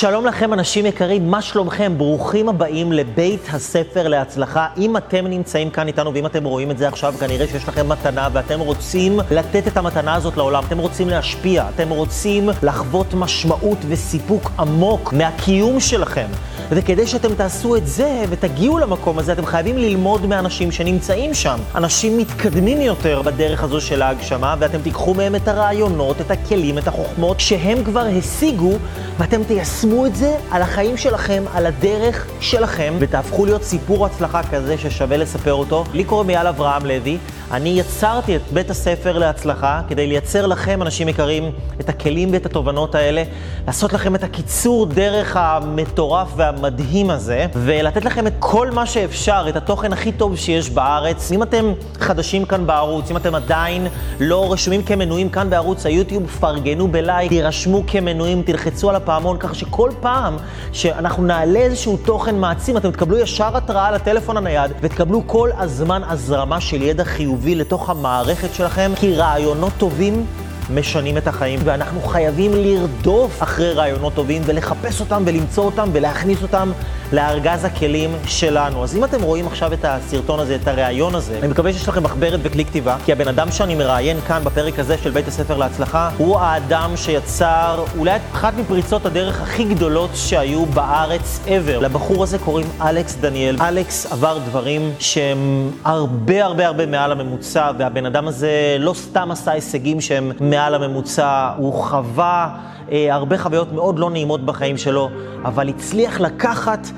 שלום לכם אנשים יקרים, מה שלומכם? ברוכים הבאים לבית הספר להצלחה. אם אתם נמצאים כאן איתנו ואם אתם רואים את זה עכשיו, כנראה שיש לכם מתנה ואתם רוצים לתת את המתנה הזאת לעולם. אתם רוצים להשפיע, אתם רוצים לחוות משמעות וסיפוק עמוק מהקיום שלכם. וכדי שאתם תעשו את זה ותגיעו למקום הזה, אתם חייבים ללמוד מאנשים שנמצאים שם. אנשים מתקדמים יותר בדרך הזו של ההגשמה, ואתם תיקחו מהם את הרעיונות, את הכלים, את החוכמות שהם כבר השיגו, ואתם תיישמו את זה על החיים שלכם, על הדרך שלכם, ותהפכו להיות סיפור הצלחה כזה ששווה לספר אותו. לי קוראים אייל אברהם לוי. אני יצרתי את בית הספר להצלחה כדי לייצר לכם, אנשים יקרים, את הכלים ואת התובנות האלה, לעשות לכם את הקיצור דרך המטורף והמדהים הזה, ולתת לכם את כל מה שאפשר, את התוכן הכי טוב שיש בארץ. אם אתם חדשים כאן בערוץ, אם אתם עדיין לא רשומים כמנויים כאן בערוץ היוטיוב, פרגנו בלייק, תירשמו כמנויים, תלחצו על הפעמון, ככה שכל פעם שאנחנו נעלה איזשהו תוכן מעצים, אתם תקבלו ישר התראה לטלפון הנייד, ותקבלו כל הזמן הזרמה של ידע. חיובי לתוך המערכת שלכם, כי רעיונות טובים משנים את החיים, ואנחנו חייבים לרדוף אחרי רעיונות טובים ולחפש אותם ולמצוא אותם ולהכניס אותם לארגז הכלים שלנו. אז אם אתם רואים עכשיו את הסרטון הזה, את הראיון הזה, אני מקווה שיש לכם מחברת וכלי כתיבה, כי הבן אדם שאני מראיין כאן בפרק הזה של בית הספר להצלחה, הוא האדם שיצר אולי אחת מפריצות הדרך הכי גדולות שהיו בארץ ever. לבחור הזה קוראים אלכס דניאל. אלכס עבר דברים שהם הרבה הרבה הרבה מעל הממוצע, והבן אדם הזה לא סתם עשה הישגים שהם מעל הממוצע, הוא חווה אה, הרבה חוויות מאוד לא נעימות בחיים שלו, אבל הצליח לקחת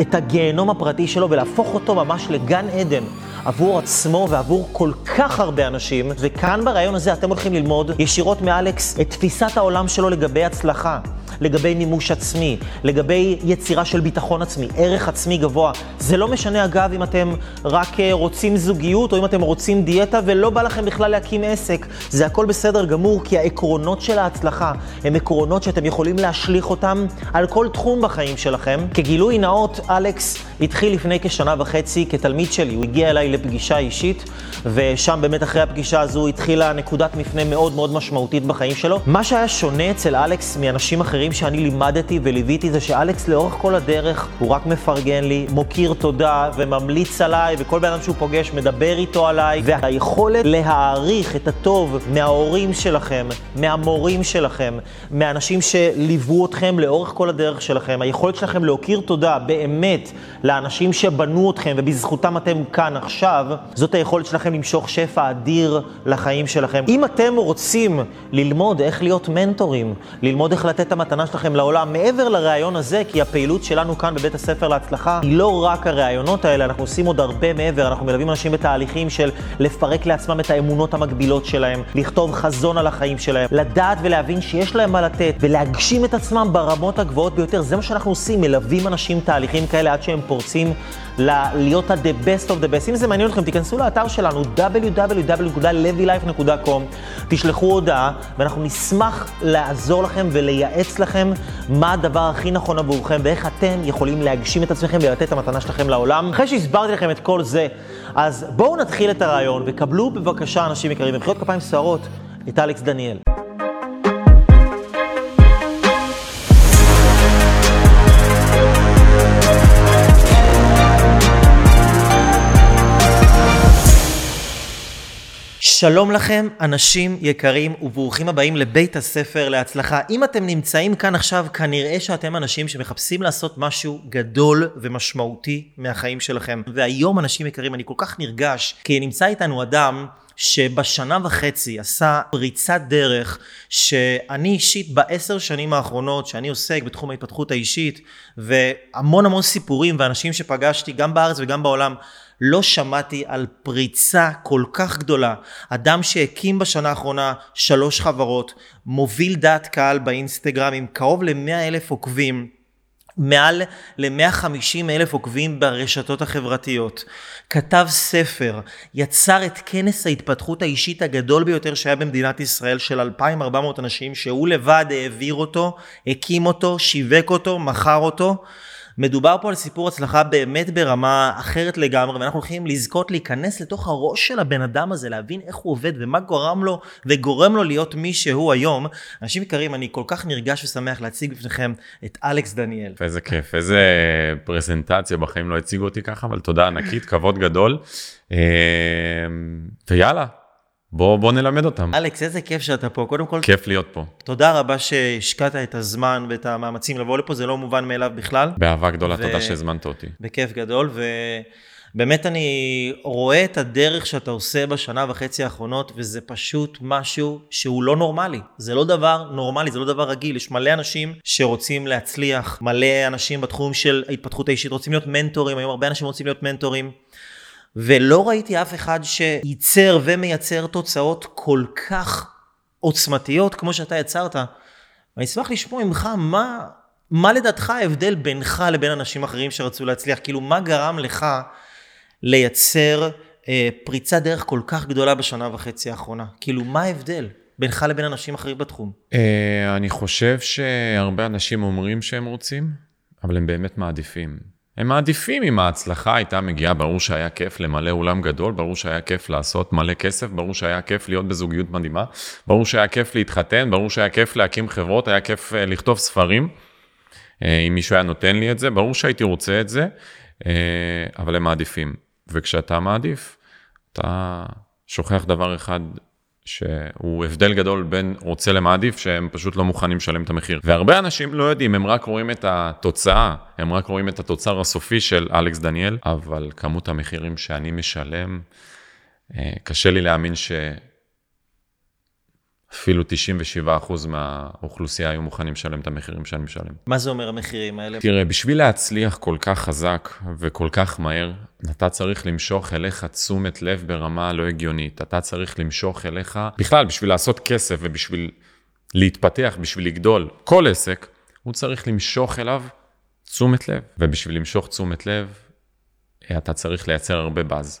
את הגיהנום הפרטי שלו ולהפוך אותו ממש לגן עדן. עבור עצמו ועבור כל כך הרבה אנשים, וכאן ברעיון הזה אתם הולכים ללמוד ישירות מאלכס את תפיסת העולם שלו לגבי הצלחה. לגבי מימוש עצמי, לגבי יצירה של ביטחון עצמי, ערך עצמי גבוה. זה לא משנה, אגב, אם אתם רק אה, רוצים זוגיות או אם אתם רוצים דיאטה ולא בא לכם בכלל להקים עסק. זה הכל בסדר גמור, כי העקרונות של ההצלחה הם עקרונות שאתם יכולים להשליך אותם על כל תחום בחיים שלכם. כגילוי נאות, אלכס התחיל לפני כשנה וחצי כתלמיד שלי. הוא הגיע אליי לפגישה אישית, ושם באמת אחרי הפגישה הזו התחילה נקודת מפנה מאוד מאוד משמעותית בחיים שלו. מה שהיה שונה אצל אלכס מאנשים אחרים הדברים שאני לימדתי וליוויתי זה שאלכס לאורך כל הדרך הוא רק מפרגן לי, מוקיר תודה וממליץ עליי, וכל בן אדם שהוא פוגש מדבר איתו עליי, והיכולת להעריך את הטוב מההורים שלכם, מהמורים שלכם, מהאנשים שליוו אתכם לאורך כל הדרך שלכם, היכולת שלכם להוקיר תודה באמת לאנשים שבנו אתכם ובזכותם אתם כאן עכשיו, זאת היכולת שלכם למשוך שפע אדיר לחיים שלכם. אם אתם רוצים ללמוד איך להיות מנטורים, ללמוד איך לתת את המתנה המתנה שלכם לעולם, מעבר לרעיון הזה, כי הפעילות שלנו כאן בבית הספר להצלחה היא לא רק הרעיונות האלה, אנחנו עושים עוד הרבה מעבר, אנחנו מלווים אנשים בתהליכים של לפרק לעצמם את האמונות המקבילות שלהם, לכתוב חזון על החיים שלהם, לדעת ולהבין שיש להם מה לתת, ולהגשים את עצמם ברמות הגבוהות ביותר. זה מה שאנחנו עושים, מלווים אנשים תהליכים כאלה עד שהם פורצים להיות ה-the best of the best. אם זה מעניין אתכם, תיכנסו לאתר שלנו www.levylife.com, תשלחו הודעה, ואנחנו נשמח לעזור לכם ולייעץ לכם מה הדבר הכי נכון עבורכם ואיך אתם יכולים להגשים את עצמכם ולתת את המתנה שלכם לעולם. אחרי שהסברתי לכם את כל זה, אז בואו נתחיל את הרעיון, וקבלו בבקשה, אנשים יקרים, במחיאות כפיים סוערות, את אלכס דניאל. שלום לכם, אנשים יקרים וברוכים הבאים לבית הספר להצלחה. אם אתם נמצאים כאן עכשיו, כנראה שאתם אנשים שמחפשים לעשות משהו גדול ומשמעותי מהחיים שלכם. והיום, אנשים יקרים, אני כל כך נרגש, כי נמצא איתנו אדם שבשנה וחצי עשה פריצת דרך שאני אישית בעשר שנים האחרונות שאני עוסק בתחום ההתפתחות האישית והמון המון סיפורים ואנשים שפגשתי גם בארץ וגם בעולם לא שמעתי על פריצה כל כך גדולה. אדם שהקים בשנה האחרונה שלוש חברות, מוביל דעת קהל באינסטגרם עם קרוב ל-100 אלף עוקבים. מעל ל-150 אלף עוקבים ברשתות החברתיות, כתב ספר, יצר את כנס ההתפתחות האישית הגדול ביותר שהיה במדינת ישראל של 2,400 אנשים שהוא לבד העביר אותו, הקים אותו, שיווק אותו, מכר אותו מדובר פה על סיפור הצלחה באמת ברמה אחרת לגמרי, ואנחנו הולכים לזכות להיכנס לתוך הראש של הבן אדם הזה, להבין איך הוא עובד ומה גורם לו וגורם לו להיות מי שהוא היום. אנשים יקרים, אני כל כך נרגש ושמח להציג בפניכם את אלכס דניאל. איזה כיף, איזה פרזנטציה, בחיים לא הציגו אותי ככה, אבל תודה ענקית, כבוד גדול. אה, ויאללה, בוא, בוא נלמד אותם. אלכס, איזה כיף שאתה פה. קודם כל, כיף להיות פה. תודה רבה שהשקעת את הזמן ואת המאמצים לבוא לפה, זה לא מובן מאליו בכלל. באהבה גדולה, ו- תודה שהזמנת אותי. בכיף גדול, ובאמת אני רואה את הדרך שאתה עושה בשנה וחצי האחרונות, וזה פשוט משהו שהוא לא נורמלי. זה לא דבר נורמלי, זה לא דבר רגיל. יש מלא אנשים שרוצים להצליח, מלא אנשים בתחום של ההתפתחות האישית רוצים להיות מנטורים, היום הרבה אנשים רוצים להיות מנטורים. ולא ראיתי אף אחד שייצר ומייצר תוצאות כל כך עוצמתיות כמו שאתה יצרת. אני אשמח לשמוע ממך מה, מה לדעתך ההבדל בינך לבין אנשים אחרים שרצו להצליח? כאילו, מה גרם לך לייצר אה, פריצת דרך כל כך גדולה בשנה וחצי האחרונה? כאילו, מה ההבדל בינך לבין אנשים אחרים בתחום? אה, אני חושב שהרבה אנשים אומרים שהם רוצים, אבל הם באמת מעדיפים. הם מעדיפים אם ההצלחה הייתה מגיעה, ברור שהיה כיף למלא אולם גדול, ברור שהיה כיף לעשות מלא כסף, ברור שהיה כיף להיות בזוגיות מדהימה, ברור שהיה כיף להתחתן, ברור שהיה כיף להקים חברות, היה כיף אה, לכתוב ספרים, אה, אם מישהו היה נותן לי את זה, ברור שהייתי רוצה את זה, אה, אבל הם מעדיפים. וכשאתה מעדיף, אתה שוכח דבר אחד שהוא הבדל גדול בין רוצה למעדיף, שהם פשוט לא מוכנים לשלם את המחיר. והרבה אנשים לא יודעים, הם רק רואים את התוצאה, הם רק רואים את התוצר הסופי של אלכס דניאל, אבל כמות המחירים שאני משלם, אה, קשה לי להאמין שאפילו 97% מהאוכלוסייה היו מוכנים לשלם את המחירים שאני משלם. מה זה אומר המחירים האלה? תראה, בשביל להצליח כל כך חזק וכל כך מהר, אתה צריך למשוך אליך תשומת לב ברמה לא הגיונית. אתה צריך למשוך אליך, בכלל, בשביל לעשות כסף ובשביל להתפתח, בשביל לגדול, כל עסק, הוא צריך למשוך אליו תשומת לב. ובשביל למשוך תשומת לב, אתה צריך לייצר הרבה באז.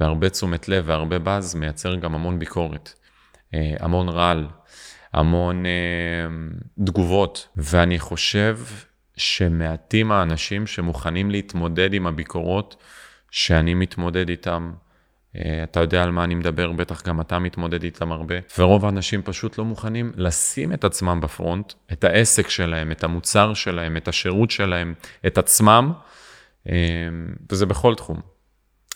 והרבה תשומת לב והרבה באז מייצר גם המון ביקורת, המון רעל, המון אה, תגובות. ואני חושב שמעטים האנשים שמוכנים להתמודד עם הביקורות שאני מתמודד איתם. אה, אתה יודע על מה אני מדבר, בטח גם אתה מתמודד איתם הרבה. ורוב האנשים פשוט לא מוכנים לשים את עצמם בפרונט, את העסק שלהם, את המוצר שלהם, את השירות שלהם, את עצמם, אה, וזה בכל תחום.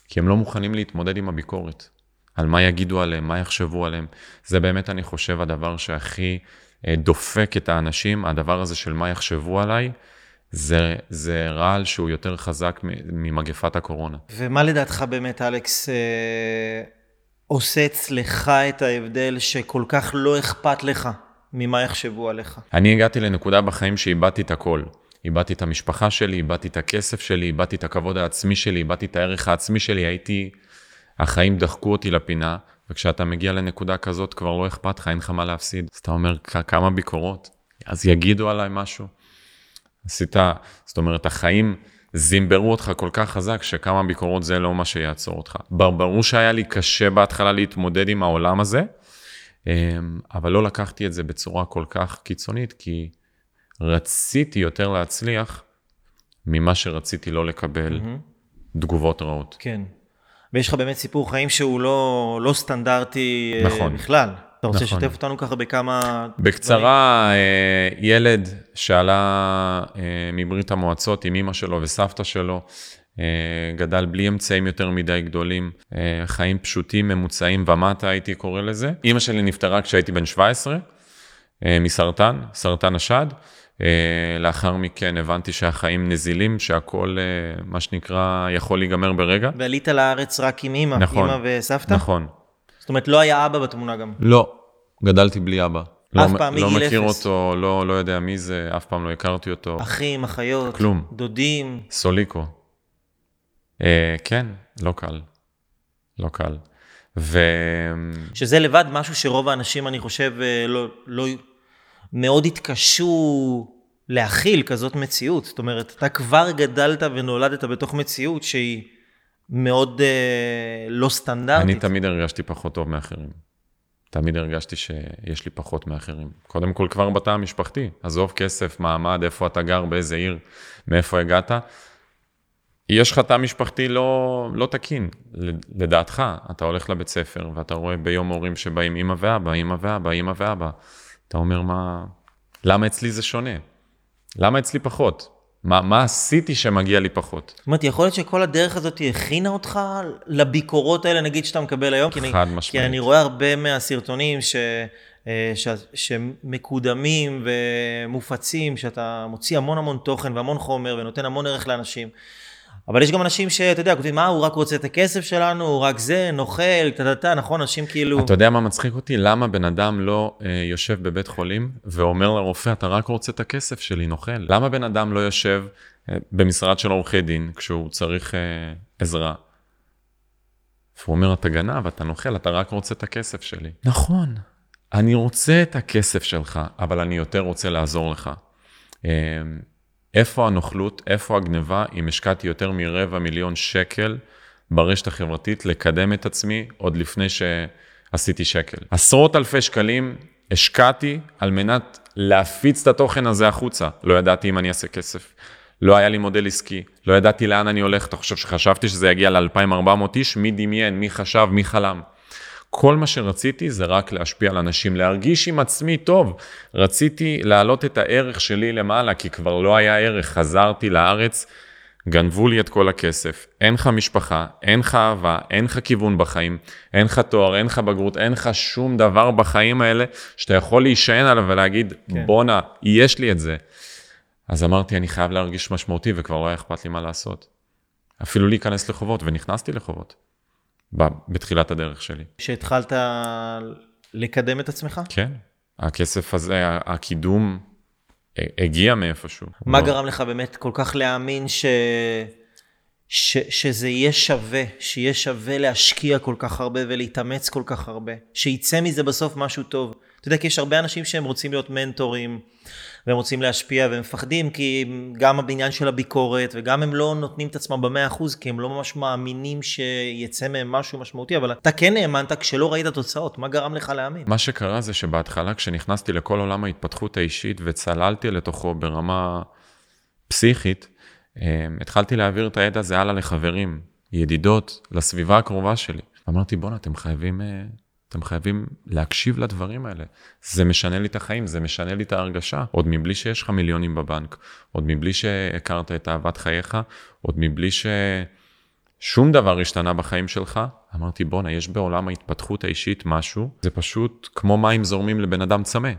כי הם לא מוכנים להתמודד עם הביקורת. על מה יגידו עליהם, מה יחשבו עליהם. זה באמת, אני חושב, הדבר שהכי אה, דופק את האנשים, הדבר הזה של מה יחשבו עליי. זה, זה רעל שהוא יותר חזק ממגפת הקורונה. ומה לדעתך באמת, אלכס, אה, עושה אצלך את ההבדל שכל כך לא אכפת לך ממה יחשבו עליך? אני הגעתי לנקודה בחיים שאיבדתי את הכל. איבדתי את המשפחה שלי, איבדתי את הכסף שלי, איבדתי את הכבוד העצמי שלי, איבדתי את הערך העצמי שלי, הייתי... החיים דחקו אותי לפינה, וכשאתה מגיע לנקודה כזאת כבר לא אכפת לך, אין לך מה להפסיד. אז אתה אומר, כמה ביקורות, אז יגידו עליי משהו. עשית, זאת אומרת, החיים זימברו אותך כל כך חזק, שכמה ביקורות זה לא מה שיעצור אותך. ברור שהיה לי קשה בהתחלה להתמודד עם העולם הזה, אמ, אבל לא לקחתי את זה בצורה כל כך קיצונית, כי רציתי יותר להצליח ממה שרציתי לא לקבל mm-hmm. תגובות רעות. כן. ויש לך באמת סיפור חיים שהוא לא, לא סטנדרטי נכון. אה, בכלל. אתה רוצה נכון. לשתף אותנו ככה בכמה... בקצרה, אה, ילד שעלה אה, מברית המועצות עם אמא שלו וסבתא שלו, גדל בלי אמצעים יותר מדי גדולים, חיים פשוטים, ממוצעים ומטה הייתי קורא לזה. אמא שלי נפטרה כשהייתי בן 17 מסרטן, סרטן השד. לאחר מכן הבנתי שהחיים נזילים, שהכל, מה שנקרא, יכול להיגמר ברגע. ועלית לארץ רק עם אמא, נכון, אמא וסבתא? נכון. זאת אומרת, לא היה אבא בתמונה גם. לא, גדלתי בלי אבא. אף לא, פעם, לא מגיל מכיר אפס. אותו, לא, לא יודע מי זה, אף פעם לא הכרתי אותו. אחים, אחיות, כלום. דודים. סוליקו. אה, כן, לא קל. לא קל. ו... שזה לבד משהו שרוב האנשים, אני חושב, אה, לא, לא מאוד התקשו להכיל כזאת מציאות. זאת אומרת, אתה כבר גדלת ונולדת בתוך מציאות שהיא מאוד אה, לא סטנדרטית. אני תמיד הרגשתי פחות טוב מאחרים. תמיד הרגשתי שיש לי פחות מאחרים. קודם כל כבר בתא המשפחתי, עזוב כסף, מעמד, איפה אתה גר, באיזה עיר, מאיפה הגעת. יש לך תא משפחתי לא, לא תקין, לדעתך. אתה הולך לבית ספר ואתה רואה ביום הורים שבאים אימא ואבא, אימא ואבא, אימא ואבא. אתה אומר, מה... למה אצלי זה שונה? למה אצלי פחות? מה, מה עשיתי שמגיע לי פחות? זאת אומרת, יכול להיות שכל הדרך הזאת הכינה אותך לביקורות האלה, נגיד, שאתה מקבל היום? חד משמעית. כי אני רואה הרבה מהסרטונים ש... אה, ש... שמקודמים ומופצים, שאתה מוציא המון המון תוכן והמון חומר ונותן המון ערך לאנשים. אבל יש גם אנשים שאתה יודע, כותבים, מה, הוא רק רוצה את הכסף שלנו, הוא רק זה, נוכל, טה-טה-טה, נכון? אנשים כאילו... אתה יודע מה מצחיק אותי? למה בן אדם לא אה, יושב בבית חולים ואומר לרופא, אתה רק רוצה את הכסף שלי, נוכל? למה בן אדם לא יושב אה, במשרד של עורכי דין כשהוא צריך אה, עזרה? והוא אומר, אתה גנב, אתה נוכל, אתה רק רוצה את הכסף שלי. נכון, אני רוצה את הכסף שלך, אבל אני יותר רוצה לעזור לך. אה, איפה הנוכלות, איפה הגניבה, אם השקעתי יותר מרבע מיליון שקל ברשת החברתית לקדם את עצמי עוד לפני שעשיתי שקל. עשרות אלפי שקלים השקעתי על מנת להפיץ את התוכן הזה החוצה. לא ידעתי אם אני אעשה כסף. לא היה לי מודל עסקי, לא ידעתי לאן אני הולך. אתה חושב שחשבתי שזה יגיע ל-2400 איש? מי דמיין, מי חשב, מי חלם? כל מה שרציתי זה רק להשפיע על אנשים, להרגיש עם עצמי טוב. רציתי להעלות את הערך שלי למעלה, כי כבר לא היה ערך. חזרתי לארץ, גנבו לי את כל הכסף. אין לך משפחה, אין לך אהבה, אין לך כיוון בחיים, אין לך תואר, אין לך בגרות, אין לך שום דבר בחיים האלה שאתה יכול להישען עליו ולהגיד, כן. בואנה, יש לי את זה. אז אמרתי, אני חייב להרגיש משמעותי, וכבר לא היה אכפת לי מה לעשות. אפילו להיכנס לחובות, ונכנסתי לחובות. בתחילת הדרך שלי. כשהתחלת לקדם את עצמך? כן. הכסף הזה, הקידום הגיע מאיפשהו. מה לא... גרם לך באמת כל כך להאמין ש... ש... שזה יהיה שווה, שיהיה שווה להשקיע כל כך הרבה ולהתאמץ כל כך הרבה, שיצא מזה בסוף משהו טוב. אתה יודע, כי יש הרבה אנשים שהם רוצים להיות מנטורים, והם רוצים להשפיע והם מפחדים כי גם הבניין של הביקורת וגם הם לא נותנים את עצמם במאה אחוז כי הם לא ממש מאמינים שיצא מהם משהו משמעותי אבל אתה כן האמנת כשלא ראית תוצאות מה גרם לך להאמין? מה שקרה זה שבהתחלה כשנכנסתי לכל עולם ההתפתחות האישית וצללתי לתוכו ברמה פסיכית אה, התחלתי להעביר את הידע הזה הלאה לחברים, ידידות, לסביבה הקרובה שלי. אמרתי בואנה אתם חייבים אה, אתם חייבים להקשיב לדברים האלה. זה משנה לי את החיים, זה משנה לי את ההרגשה. עוד מבלי שיש לך מיליונים בבנק, עוד מבלי שהכרת את אהבת חייך, עוד מבלי ששום דבר השתנה בחיים שלך, אמרתי, בואנה, יש בעולם ההתפתחות האישית משהו, זה פשוט כמו מים זורמים לבן אדם צמא.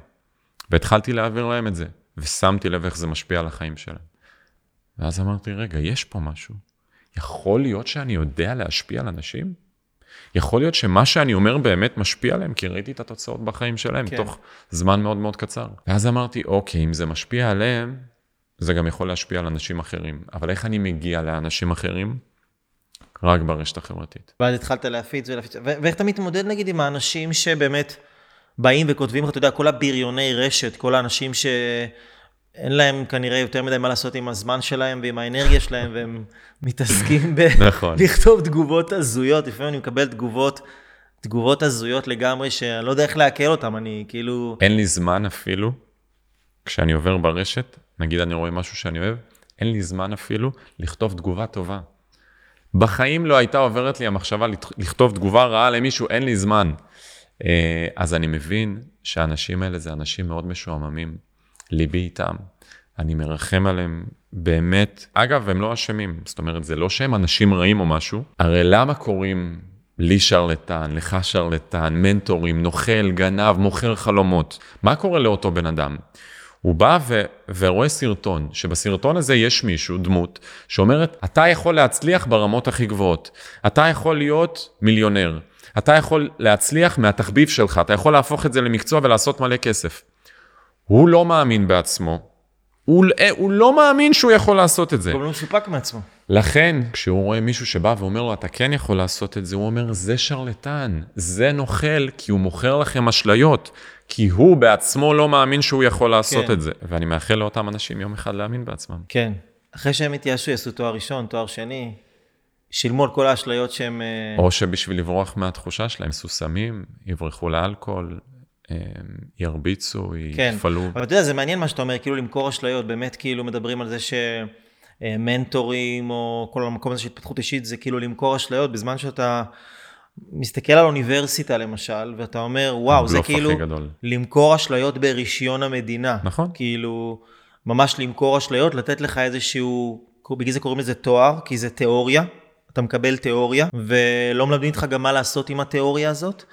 והתחלתי להעביר להם את זה, ושמתי לב איך זה משפיע על החיים שלהם. ואז אמרתי, רגע, יש פה משהו. יכול להיות שאני יודע להשפיע על אנשים? יכול להיות שמה שאני אומר באמת משפיע עליהם, כי ראיתי את התוצאות בחיים שלהם כן. תוך זמן מאוד מאוד קצר. ואז אמרתי, אוקיי, אם זה משפיע עליהם, זה גם יכול להשפיע על אנשים אחרים. אבל איך אני מגיע לאנשים אחרים? רק ברשת החברתית. ואז התחלת להפיץ ולהפיץ, ואיך אתה מתמודד נגיד עם האנשים שבאמת באים וכותבים לך, אתה יודע, כל הבריוני רשת, כל האנשים ש... אין להם כנראה יותר מדי מה לעשות עם הזמן שלהם ועם האנרגיה שלהם, והם מתעסקים בלכתוב נכון. תגובות הזויות. לפעמים אני מקבל תגובות, תגובות הזויות לגמרי, שאני לא יודע איך לעכל אותם, אני כאילו... אין לי זמן אפילו, כשאני עובר ברשת, נגיד אני רואה משהו שאני אוהב, אין לי זמן אפילו לכתוב תגובה טובה. בחיים לא הייתה עוברת לי המחשבה לכתוב תגובה רעה למישהו, אין לי זמן. אה, אז אני מבין שהאנשים האלה זה אנשים מאוד משועממים. ליבי איתם. אני מרחם עליהם באמת. אגב, הם לא אשמים, זאת אומרת, זה לא שהם אנשים רעים או משהו. הרי למה קוראים לי שרלטן, לך שרלטן, מנטורים, נוכל, גנב, מוכר חלומות? מה קורה לאותו בן אדם? הוא בא ו- ורואה סרטון, שבסרטון הזה יש מישהו, דמות, שאומרת, אתה יכול להצליח ברמות הכי גבוהות. אתה יכול להיות מיליונר. אתה יכול להצליח מהתחביב שלך, אתה יכול להפוך את זה למקצוע ולעשות מלא כסף. הוא לא מאמין בעצמו. הוא, אה, הוא לא מאמין שהוא יכול לעשות את זה. הוא לא מסופק מעצמו. לכן, כשהוא רואה מישהו שבא ואומר לו, אתה כן יכול לעשות את זה, הוא אומר, זה שרלטן, זה נוכל, כי הוא מוכר לכם אשליות, כי הוא בעצמו לא מאמין שהוא יכול לעשות כן. את זה. ואני מאחל לאותם אנשים יום אחד להאמין בעצמם. כן. אחרי שהם התייאשו, יעשו תואר ראשון, תואר שני, שילמו על כל האשליות שהם... אה, או שבשביל לברוח מהתחושה שלהם, סוסמים, יברחו לאלכוהול, ירביצו, כן. יפעלו. אבל אתה יודע, זה מעניין מה שאתה אומר, כאילו למכור אשליות, באמת כאילו מדברים על זה שמנטורים, או כל המקום הזה של התפתחות אישית, זה כאילו למכור אשליות, בזמן שאתה מסתכל על אוניברסיטה למשל, ואתה אומר, וואו, זה כאילו. למכור אשליות ברישיון המדינה. נכון. כאילו, ממש למכור אשליות, לתת לך איזשהו, בגלל זה קוראים לזה תואר, כי זה תיאוריה, אתה מקבל תיאוריה, ולא מלמדים אותך גם מה לעשות עם התיאוריה הזאת.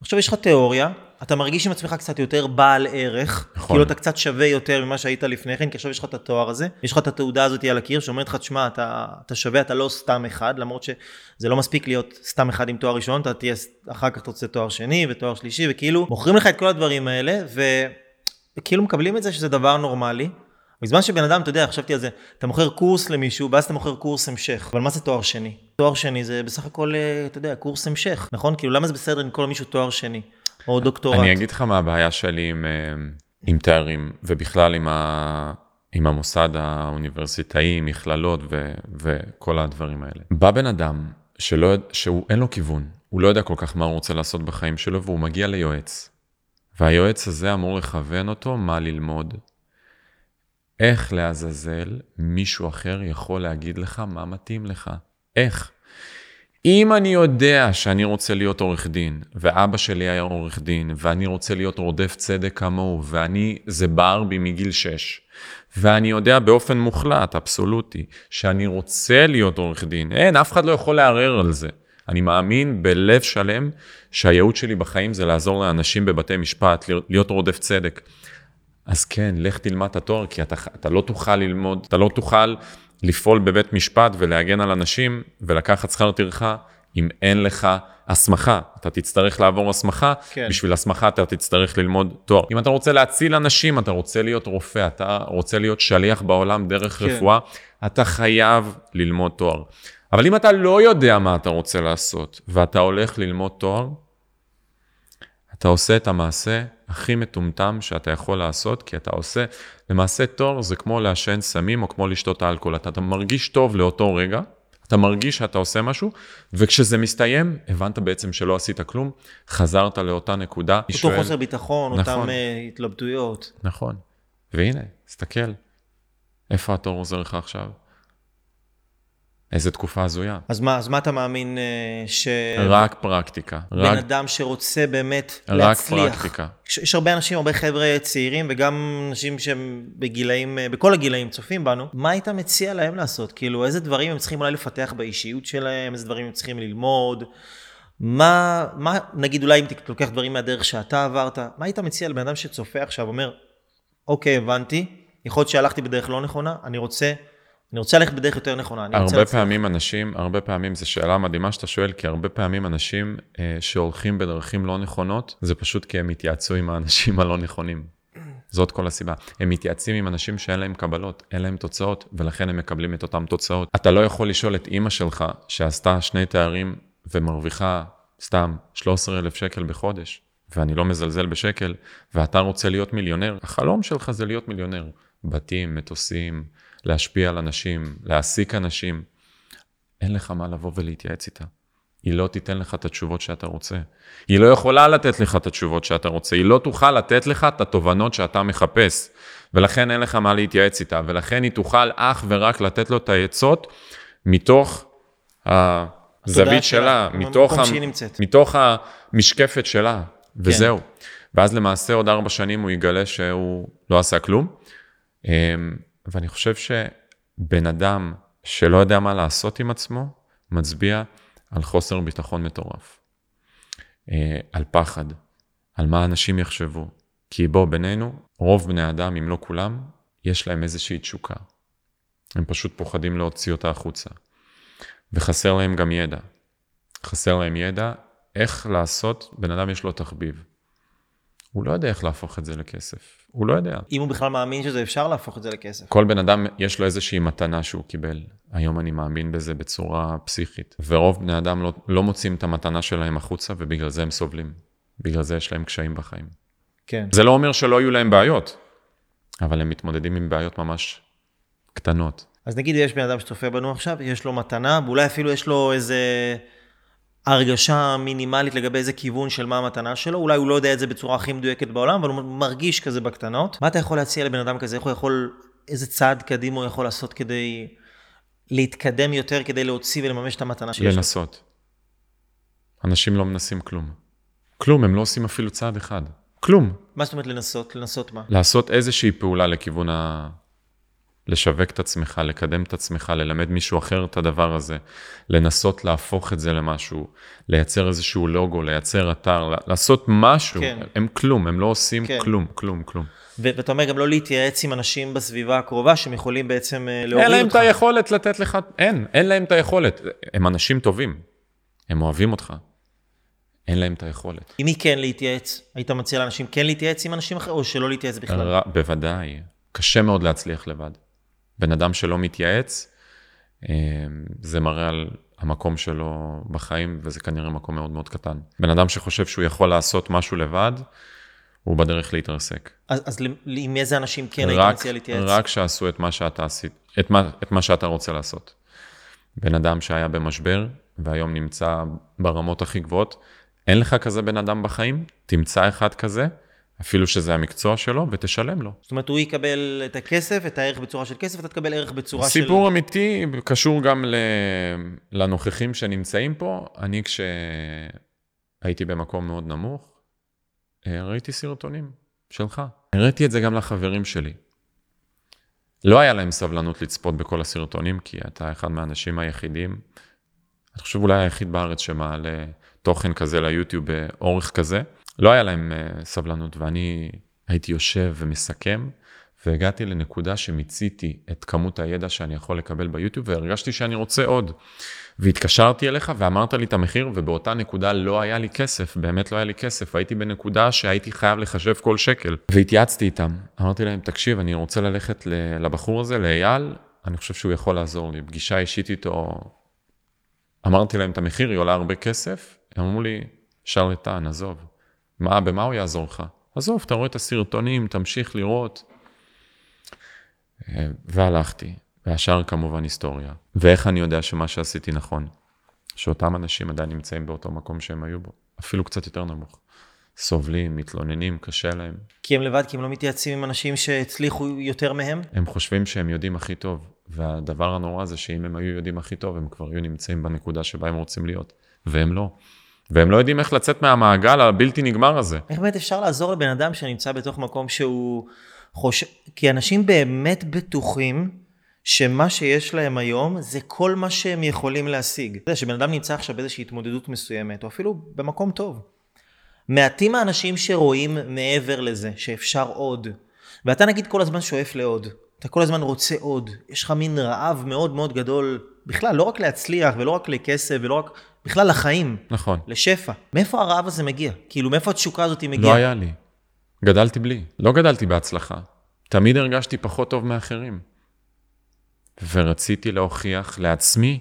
עכשיו יש לך תיאוריה, אתה מרגיש עם עצמך קצת יותר בעל ערך, נכון. כאילו אתה קצת שווה יותר ממה שהיית לפני כן, כי עכשיו יש לך את התואר הזה, יש לך את התעודה הזאת על הקיר שאומרת לך, תשמע, אתה, אתה שווה, אתה לא סתם אחד, למרות שזה לא מספיק להיות סתם אחד עם תואר ראשון, אתה תהיה, אחר כך אתה רוצה תואר שני ותואר שלישי, וכאילו מוכרים לך את כל הדברים האלה, ו... וכאילו מקבלים את זה שזה דבר נורמלי. בזמן שבן אדם, אתה יודע, חשבתי על זה, אתה מוכר קורס למישהו, ואז אתה מוכר קורס המשך. אבל מה זה תואר שני? תואר שני זה בסך הכל, אה, אתה יודע, קורס המשך, נכון? כאילו, למה זה בסדר לקרוא למישהו תואר שני? או דוקטורט? אני אגיד לך מה הבעיה שלי עם, אה, עם תארים, ובכלל עם, ה, עם המוסד האוניברסיטאי, מכללות ו, וכל הדברים האלה. בא בן אדם שלא, שהוא אין לו כיוון, הוא לא יודע כל כך מה הוא רוצה לעשות בחיים שלו, והוא מגיע ליועץ. והיועץ הזה אמור לכוון אותו מה ללמוד. איך לעזאזל מישהו אחר יכול להגיד לך מה מתאים לך? איך? אם אני יודע שאני רוצה להיות עורך דין, ואבא שלי היה עורך דין, ואני רוצה להיות רודף צדק כמוהו, ואני, זה בער בי מגיל 6, ואני יודע באופן מוחלט, אבסולוטי, שאני רוצה להיות עורך דין, אין, אף אחד לא יכול לערער על זה. אני מאמין בלב שלם שהייעוד שלי בחיים זה לעזור לאנשים בבתי משפט, להיות רודף צדק. אז כן, לך תלמד את התואר, כי אתה, אתה לא תוכל ללמוד, אתה לא תוכל לפעול בבית משפט ולהגן על אנשים ולקחת שכר טרחה אם אין לך הסמכה. אתה תצטרך לעבור הסמכה, כן. בשביל הסמכה אתה תצטרך ללמוד תואר. אם אתה רוצה להציל אנשים, אתה רוצה להיות רופא, אתה רוצה להיות שליח בעולם דרך כן. רפואה, אתה חייב ללמוד תואר. אבל אם אתה לא יודע מה אתה רוצה לעשות, ואתה הולך ללמוד תואר, אתה עושה את המעשה הכי מטומטם שאתה יכול לעשות, כי אתה עושה, למעשה תואר זה כמו לעשן סמים או כמו לשתות אלכוהול. אתה, אתה מרגיש טוב לאותו רגע, אתה מרגיש שאתה עושה משהו, וכשזה מסתיים, הבנת בעצם שלא עשית כלום, חזרת לאותה נקודה. אותו שואל- חוסר ביטחון, נכון. אותן אה, התלבטויות. נכון. והנה, תסתכל, איפה התואר עוזר לך עכשיו? איזה תקופה הזויה. אז מה, אז מה אתה מאמין אה, שבן רק פרקטיקה. רק, אדם שרוצה באמת רק להצליח? פרקטיקה. יש, יש הרבה אנשים, הרבה חבר'ה צעירים, וגם אנשים שהם בגילאים, אה, בכל הגילאים צופים בנו, מה היית מציע להם לעשות? כאילו, איזה דברים הם צריכים אולי לפתח באישיות שלהם, איזה דברים הם צריכים ללמוד? מה, מה, נגיד אולי אם אתה לוקח דברים מהדרך שאתה עברת, מה היית מציע לבן אדם שצופה עכשיו, אומר, אוקיי, הבנתי, יכול להיות שהלכתי בדרך לא נכונה, אני רוצה, אני רוצה ללכת בדרך יותר נכונה, הרבה להצליח." פעמים אנשים, הרבה פעמים, זו שאלה מדהימה שאתה שואל, כי הרבה פעמים אנשים אה, שהולכים בדרכים לא נכונות, זה פשוט כי הם התייעצו עם האנשים הלא נכונים. זאת כל הסיבה. הם מתייעצים עם אנשים שאין להם קבלות, אין להם תוצאות, ולכן הם מקבלים את אותן תוצאות. אתה לא יכול לשאול את אימא שלך, שעשתה שני תארים ומרוויחה סתם 13,000 שקל בחודש, ואני לא מזלזל בשקל, ואתה רוצה להיות מיליונר, החלום שלך זה להיות מיליונר. בתים, מטוסים, להשפיע על אנשים, להעסיק אנשים. אין לך מה לבוא ולהתייעץ איתה. היא לא תיתן לך את התשובות שאתה רוצה. היא לא יכולה לתת לך את התשובות שאתה רוצה. היא לא תוכל לתת לך את התובנות שאתה מחפש. ולכן אין לך מה להתייעץ איתה. ולכן היא תוכל אך ורק לתת לו את העצות מתוך הזווית שלה, שלה, מתוך, במקום ה... שהיא נמצאת. מתוך המשקפת שלה, וזהו. ואז למעשה עוד ארבע שנים הוא יגלה שהוא לא עשה כלום. ואני חושב שבן אדם שלא יודע מה לעשות עם עצמו, מצביע על חוסר ביטחון מטורף. אה, על פחד, על מה אנשים יחשבו. כי בוא, בינינו, רוב בני אדם, אם לא כולם, יש להם איזושהי תשוקה. הם פשוט פוחדים להוציא אותה החוצה. וחסר להם גם ידע. חסר להם ידע איך לעשות, בן אדם יש לו תחביב. הוא לא יודע איך להפוך את זה לכסף. הוא לא יודע. אם הוא בכלל מאמין שזה אפשר להפוך את זה לכסף. כל בן אדם יש לו איזושהי מתנה שהוא קיבל. היום אני מאמין בזה בצורה פסיכית. ורוב בני אדם לא, לא מוצאים את המתנה שלהם החוצה, ובגלל זה הם סובלים. בגלל זה יש להם קשיים בחיים. כן. זה לא אומר שלא יהיו להם בעיות, אבל הם מתמודדים עם בעיות ממש קטנות. אז נגיד יש בן אדם שצופה בנו עכשיו, יש לו מתנה, ואולי אפילו יש לו איזה הרגשה מינימלית לגבי איזה כיוון של מה המתנה שלו, אולי הוא לא יודע את זה בצורה הכי מדויקת בעולם, אבל הוא מרגיש כזה בקטנות. מה אתה יכול להציע לבן אדם כזה? איך הוא יכול, איזה צעד קדימה הוא יכול לעשות כדי להתקדם יותר, כדי להוציא ולממש את המתנה שיש לו? לנסות. אנשים לא מנסים כלום. כלום, הם לא עושים אפילו צעד אחד. כלום. מה זאת אומרת לנסות? לנסות מה? לעשות איזושהי פעולה לכיוון ה... לשווק את עצמך, לקדם את עצמך, ללמד מישהו אחר את הדבר הזה, לנסות להפוך את זה למשהו, לייצר איזשהו לוגו, לייצר אתר, לעשות משהו. כן. הם כלום, הם לא עושים כן. כלום, כלום, כלום. ואתה אומר גם לא להתייעץ עם אנשים בסביבה הקרובה שהם יכולים בעצם אה, להוריד אין להם אותך. את היכולת לתת לך, אין, אין להם את היכולת. הם אנשים טובים, הם אוהבים אותך. אין להם את היכולת. עם מי כן להתייעץ? היית מציע לאנשים כן להתייעץ עם אנשים אחרים, או שלא להתייעץ בכלל? ר... בוודאי, קשה מאוד להצליח לבד. בן אדם שלא מתייעץ, אה, זה מראה על המקום שלו בחיים, וזה כנראה מקום מאוד מאוד קטן. בן אדם שחושב שהוא יכול לעשות משהו לבד, הוא בדרך להתרסק. אז, אז עם איזה אנשים כן היית רק, מציע להתייעץ? רק שעשו את מה שאתה עשית, את מה, את מה שאתה רוצה לעשות. בן אדם שהיה במשבר, והיום נמצא ברמות הכי גבוהות, אין לך כזה בן אדם בחיים, תמצא אחד כזה, אפילו שזה המקצוע שלו, ותשלם לו. זאת אומרת, הוא יקבל את הכסף, את הערך בצורה של כסף, אתה תקבל ערך בצורה של... סיפור אמיתי, קשור גם ל... לנוכחים שנמצאים פה. אני, כשהייתי במקום מאוד נמוך, אה, ראיתי סרטונים שלך. הראיתי את זה גם לחברים שלי. לא היה להם סבלנות לצפות בכל הסרטונים, כי אתה אחד מהאנשים היחידים, אני חושב אולי היחיד בארץ שמעלה תוכן כזה ליוטיוב באורך כזה. לא היה להם אה, סבלנות, ואני הייתי יושב ומסכם, והגעתי לנקודה שמיציתי את כמות הידע שאני יכול לקבל ביוטיוב, והרגשתי שאני רוצה עוד. והתקשרתי אליך ואמרת לי את המחיר, ובאותה נקודה לא היה לי כסף, באמת לא היה לי כסף. הייתי בנקודה שהייתי חייב לחשב כל שקל. והתייעצתי איתם, אמרתי להם, תקשיב, אני רוצה ללכת לבחור הזה, לאייל, אני חושב שהוא יכול לעזור לי. פגישה אישית איתו, אמרתי להם את המחיר, היא עולה הרבה כסף, הם אמרו לי, שרלטן, עזוב. מה, במה הוא יעזור לך? עזוב, אתה רואה את הסרטונים, תמשיך לראות. אה, והלכתי, והשאר כמובן היסטוריה. ואיך אני יודע שמה שעשיתי נכון? שאותם אנשים עדיין נמצאים באותו מקום שהם היו בו, אפילו קצת יותר נמוך. סובלים, מתלוננים, קשה להם. כי הם לבד, כי הם לא מתייעצים עם אנשים שהצליחו יותר מהם? הם חושבים שהם יודעים הכי טוב, והדבר הנורא זה שאם הם היו יודעים הכי טוב, הם כבר היו נמצאים בנקודה שבה הם רוצים להיות, והם לא. והם לא יודעים איך לצאת מהמעגל הבלתי נגמר הזה. איך באמת אפשר לעזור לבן אדם שנמצא בתוך מקום שהוא חושב... כי אנשים באמת בטוחים שמה שיש להם היום זה כל מה שהם יכולים להשיג. אתה יודע, שבן אדם נמצא עכשיו באיזושהי התמודדות מסוימת, או אפילו במקום טוב. מעטים האנשים שרואים מעבר לזה, שאפשר עוד. ואתה נגיד כל הזמן שואף לעוד. אתה כל הזמן רוצה עוד. יש לך מין רעב מאוד מאוד גדול, בכלל, לא רק להצליח, ולא רק לכסף, ולא רק... בכלל לחיים. נכון. לשפע. מאיפה הרעב הזה מגיע? כאילו, מאיפה התשוקה הזאת מגיעה? לא היה לי. גדלתי בלי. לא גדלתי בהצלחה. תמיד הרגשתי פחות טוב מאחרים. ורציתי להוכיח לעצמי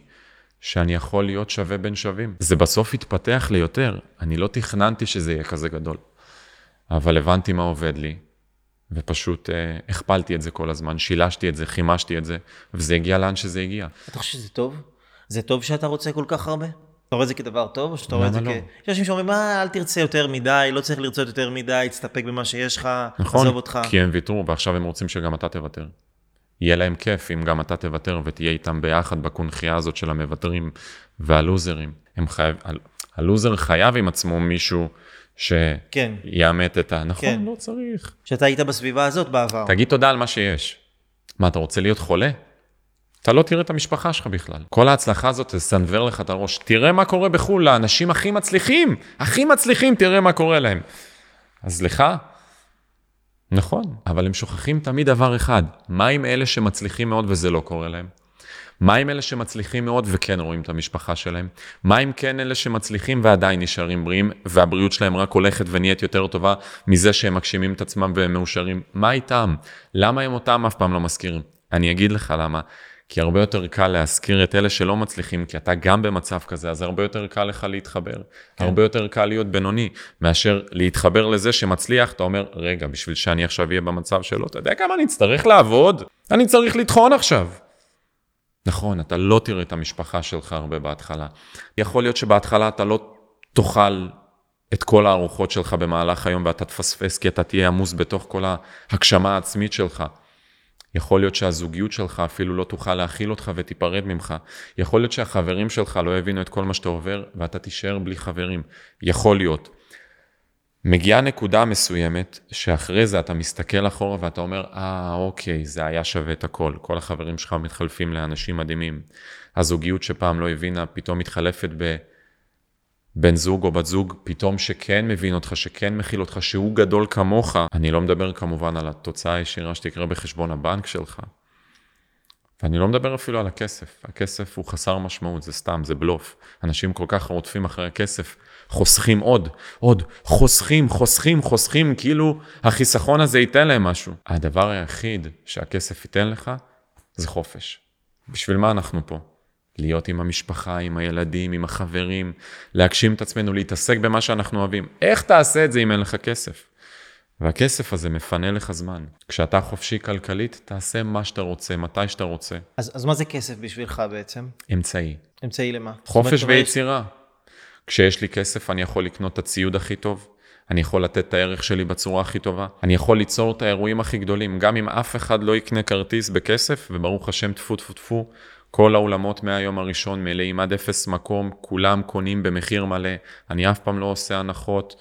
שאני יכול להיות שווה בין שווים. זה בסוף התפתח ליותר. אני לא תכננתי שזה יהיה כזה גדול. אבל הבנתי מה עובד לי, ופשוט אה, הכפלתי את זה כל הזמן, שילשתי את זה, חימשתי את זה, וזה הגיע לאן שזה הגיע. אתה חושב שזה טוב? זה טוב שאתה רוצה כל כך הרבה? אתה רואה את זה כדבר טוב, או שאתה רואה את זה למה כ... לא? יש אנשים שאומרים, מה, אל תרצה יותר מדי, לא צריך לרצות יותר מדי, תסתפק במה שיש לך, נכון, עזוב אותך. כי הם ויתרו, ועכשיו הם רוצים שגם אתה תוותר. יהיה להם כיף אם גם אתה תוותר ותהיה איתם ביחד בקונכייה הזאת של המוותרים והלוזרים. הם חייב, ה- הלוזר חייב עם עצמו מישהו כן, שיאמת את ה... נכון, כן. לא צריך. שאתה היית בסביבה הזאת בעבר. תגיד תודה על מה שיש. מה, אתה רוצה להיות חולה? אתה לא תראה את המשפחה שלך בכלל. כל ההצלחה הזאת תסנוור לך את הראש. תראה מה קורה בחו"ל לאנשים הכי מצליחים, הכי מצליחים, תראה מה קורה להם. אז לך, נכון, אבל הם שוכחים תמיד דבר אחד, מה עם אלה שמצליחים מאוד וזה לא קורה להם? מה עם אלה שמצליחים מאוד וכן רואים את המשפחה שלהם? מה עם כן אלה שמצליחים ועדיין נשארים בריאים, והבריאות שלהם רק הולכת ונהיית יותר טובה מזה שהם מגשימים את עצמם והם מאושרים? מה איתם? למה הם אותם אף פעם לא מזכירים? אני אגיד לך למה. כי הרבה יותר קל להזכיר את אלה שלא מצליחים, כי אתה גם במצב כזה, אז הרבה יותר קל לך להתחבר. כן. הרבה יותר קל להיות בינוני, מאשר להתחבר לזה שמצליח, אתה אומר, רגע, בשביל שאני עכשיו אהיה במצב שלו, אתה יודע כמה אני אצטרך לעבוד? אני צריך לטחון עכשיו. נכון, אתה לא תראה את המשפחה שלך הרבה בהתחלה. יכול להיות שבהתחלה אתה לא תאכל את כל הארוחות שלך במהלך היום ואתה תפספס כי אתה תהיה עמוס בתוך כל ההגשמה העצמית שלך. יכול להיות שהזוגיות שלך אפילו לא תוכל להכיל אותך ותיפרד ממך. יכול להיות שהחברים שלך לא יבינו את כל מה שאתה עובר ואתה תישאר בלי חברים. יכול להיות. מגיעה נקודה מסוימת שאחרי זה אתה מסתכל אחורה ואתה אומר, אה, אוקיי, זה היה שווה את הכל. כל החברים שלך מתחלפים לאנשים מדהימים. הזוגיות שפעם לא הבינה פתאום מתחלפת ב... בן זוג או בת זוג פתאום שכן מבין אותך, שכן מכיל אותך, שהוא גדול כמוך. אני לא מדבר כמובן על התוצאה הישירה שתקרה בחשבון הבנק שלך. ואני לא מדבר אפילו על הכסף. הכסף הוא חסר משמעות, זה סתם, זה בלוף. אנשים כל כך רודפים אחרי הכסף, חוסכים עוד, עוד, חוסכים, חוסכים, חוסכים, כאילו החיסכון הזה ייתן להם משהו. הדבר היחיד שהכסף ייתן לך זה חופש. בשביל מה אנחנו פה? להיות עם המשפחה, עם הילדים, עם החברים, להגשים את עצמנו, להתעסק במה שאנחנו אוהבים. איך תעשה את זה אם אין לך כסף? והכסף הזה מפנה לך זמן. כשאתה חופשי כלכלית, תעשה מה שאתה רוצה, מתי שאתה רוצה. אז, אז מה זה כסף בשבילך בעצם? אמצעי. אמצעי למה? חופש ויצירה. כשיש לי כסף, אני יכול לקנות את הציוד הכי טוב, אני יכול לתת את הערך שלי בצורה הכי טובה, אני יכול ליצור את האירועים הכי גדולים, גם אם אף אחד לא יקנה כרטיס בכסף, וברוך השם, טפו טפו טפו, כל האולמות מהיום הראשון מלאים עד אפס מקום, כולם קונים במחיר מלא, אני אף פעם לא עושה הנחות,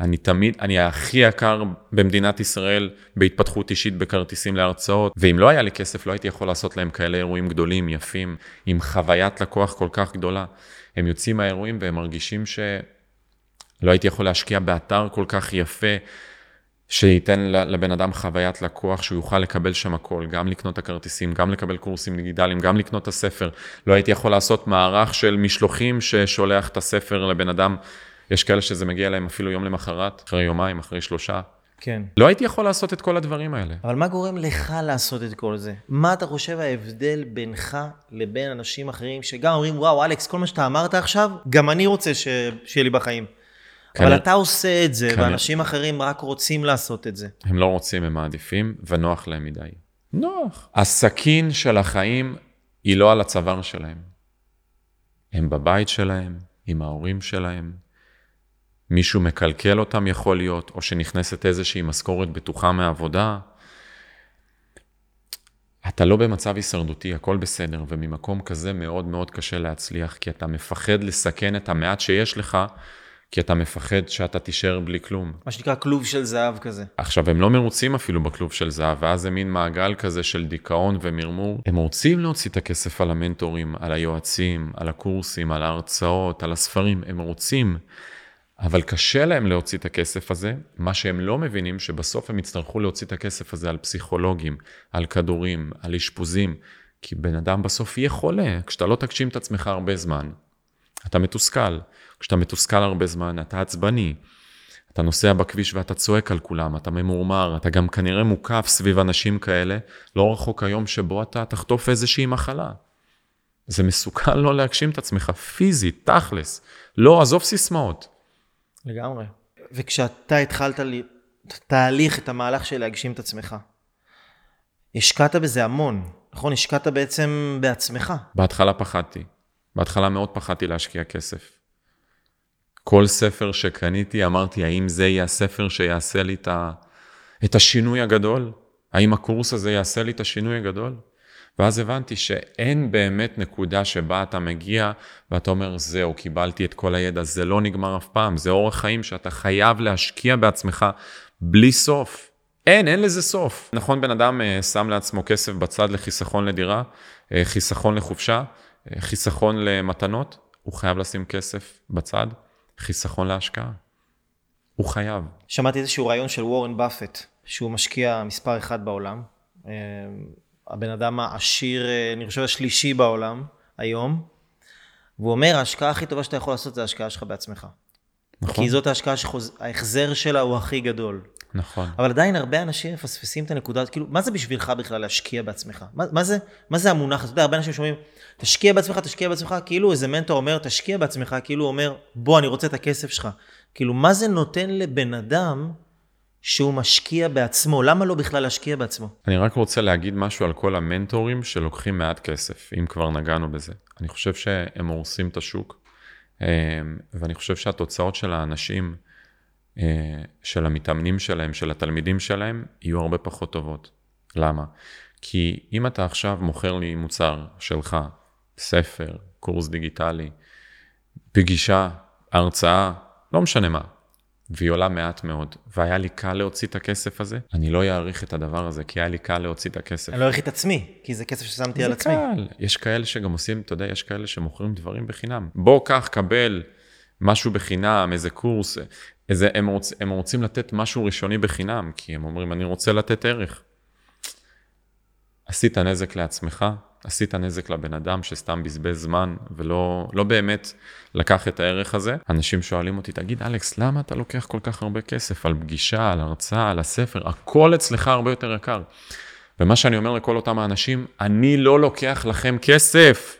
אני תמיד, אני הכי יקר במדינת ישראל בהתפתחות אישית בכרטיסים להרצאות, ואם לא היה לי כסף לא הייתי יכול לעשות להם כאלה אירועים גדולים, יפים, עם חוויית לקוח כל כך גדולה. הם יוצאים מהאירועים והם מרגישים שלא הייתי יכול להשקיע באתר כל כך יפה, שייתן לבן אדם חוויית לקוח, שהוא יוכל לקבל שם הכל, גם לקנות את הכרטיסים, גם לקבל קורסים דיגיטליים, גם לקנות את הספר. לא הייתי יכול לעשות מערך של משלוחים ששולח את הספר לבן אדם. יש כאלה שזה מגיע להם אפילו יום למחרת, אחרי יומיים, אחרי שלושה. כן. לא הייתי יכול לעשות את כל הדברים האלה. אבל מה גורם לך לעשות את כל זה? מה אתה חושב ההבדל בינך לבין אנשים אחרים שגם אומרים, וואו, אלכס, כל מה שאתה אמרת עכשיו, גם אני רוצה ש... שיהיה לי בחיים. אבל אתה עושה את זה, ואנשים אחרים רק רוצים לעשות את זה. הם לא רוצים, הם מעדיפים, ונוח להם מדי. נוח. הסכין של החיים היא לא על הצוואר שלהם. הם בבית שלהם, עם ההורים שלהם. מישהו מקלקל אותם יכול להיות, או שנכנסת איזושהי משכורת בטוחה מעבודה. אתה לא במצב הישרדותי, הכל בסדר, וממקום כזה מאוד מאוד קשה להצליח, כי אתה מפחד לסכן את המעט שיש לך, כי אתה מפחד שאתה תישאר בלי כלום. מה שנקרא כלוב של זהב כזה. עכשיו, הם לא מרוצים אפילו בכלוב של זהב, ואז זה מין מעגל כזה של דיכאון ומרמור. הם רוצים להוציא את הכסף על המנטורים, על היועצים, על הקורסים, על ההרצאות, על הספרים, הם רוצים. אבל קשה להם להוציא את הכסף הזה, מה שהם לא מבינים שבסוף הם יצטרכו להוציא את הכסף הזה על פסיכולוגים, על כדורים, על אשפוזים, כי בן אדם בסוף יהיה חולה, כשאתה לא תגשים את עצמך הרבה זמן, אתה מתוסכל. כשאתה מתוסכל הרבה זמן, אתה עצבני. אתה נוסע בכביש ואתה צועק על כולם, אתה ממורמר, אתה גם כנראה מוקף סביב אנשים כאלה, לא רחוק היום שבו אתה תחטוף איזושהי מחלה. זה מסוכן לא להגשים את עצמך פיזית, תכלס. לא, עזוב סיסמאות. לגמרי. וכשאתה התחלת לי, תהליך, את המהלך של להגשים את עצמך, השקעת בזה המון, נכון? השקעת בעצם בעצמך. בהתחלה פחדתי. בהתחלה מאוד פחדתי להשקיע כסף. כל ספר שקניתי, אמרתי, האם זה יהיה הספר שיעשה לי את, השינוי הגדול? האם הקורס הזה יעשה לי את השינוי הגדול? ואז הבנתי שאין באמת נקודה שבה אתה מגיע ואתה אומר, זהו, קיבלתי את כל הידע, זה לא נגמר אף פעם, זה אורח חיים שאתה חייב להשקיע בעצמך בלי סוף. אין, אין לזה סוף. נכון, בן אדם אה, שם לעצמו כסף בצד לחיסכון לדירה, אה, חיסכון לחופשה, אה, חיסכון למתנות, הוא חייב לשים כסף בצד, חיסכון להשקעה. הוא חייב. שמעתי איזשהו רעיון של וורן באפט, שהוא משקיע מספר אחד בעולם. הבן אדם העשיר, אני חושב, השלישי בעולם היום, והוא אומר, ההשקעה הכי טובה שאתה יכול לעשות זה ההשקעה שלך בעצמך. נכון. כי זאת ההשקעה שההחזר שלה הוא הכי גדול. נכון. אבל עדיין הרבה אנשים מפספסים את הנקודה, כאילו, מה זה בשבילך בכלל להשקיע בעצמך? מה, מה, זה, מה זה המונח הזה? אתה יודע, הרבה אנשים שאומרים, תשקיע בעצמך, תשקיע בעצמך, כאילו איזה מנטור אומר, תשקיע בעצמך, כאילו הוא אומר, בוא, אני רוצה את הכסף שלך. כאילו, מה זה נותן לבן אדם שהוא משקיע בעצמו. למה לא בכלל להשקיע בעצמו? אני רק רוצה להגיד משהו על כל המנטורים שלוקחים מעט כסף, אם כבר נגענו בזה. אני חושב שהם הורסים את השוק, אה, ואני חושב שהתוצאות של האנשים, של המתאמנים שלהם, של התלמידים שלהם, יהיו הרבה פחות טובות. למה? כי אם אתה עכשיו מוכר לי מוצר שלך, ספר, קורס דיגיטלי, פגישה, הרצאה, לא משנה מה, והיא עולה מעט מאוד, והיה לי קל להוציא את הכסף הזה, אני לא אעריך את הדבר הזה, כי היה לי קל להוציא את הכסף. אני לא אעריך את עצמי, כי זה כסף ששמתי על עצמי. זה קל. יש כאלה שגם עושים, אתה יודע, יש כאלה שמוכרים דברים בחינם. בוא, קח, קבל משהו בחינם, איזה קורס, איזה, הם, רוצ, הם רוצים לתת משהו ראשוני בחינם, כי הם אומרים, אני רוצה לתת ערך. עשית נזק לעצמך, עשית נזק לבן אדם שסתם בזבז זמן ולא לא באמת לקח את הערך הזה. אנשים שואלים אותי, תגיד אלכס, למה אתה לוקח כל כך הרבה כסף על פגישה, על הרצאה, על הספר? הכל אצלך הרבה יותר יקר. ומה שאני אומר לכל אותם האנשים, אני לא לוקח לכם כסף.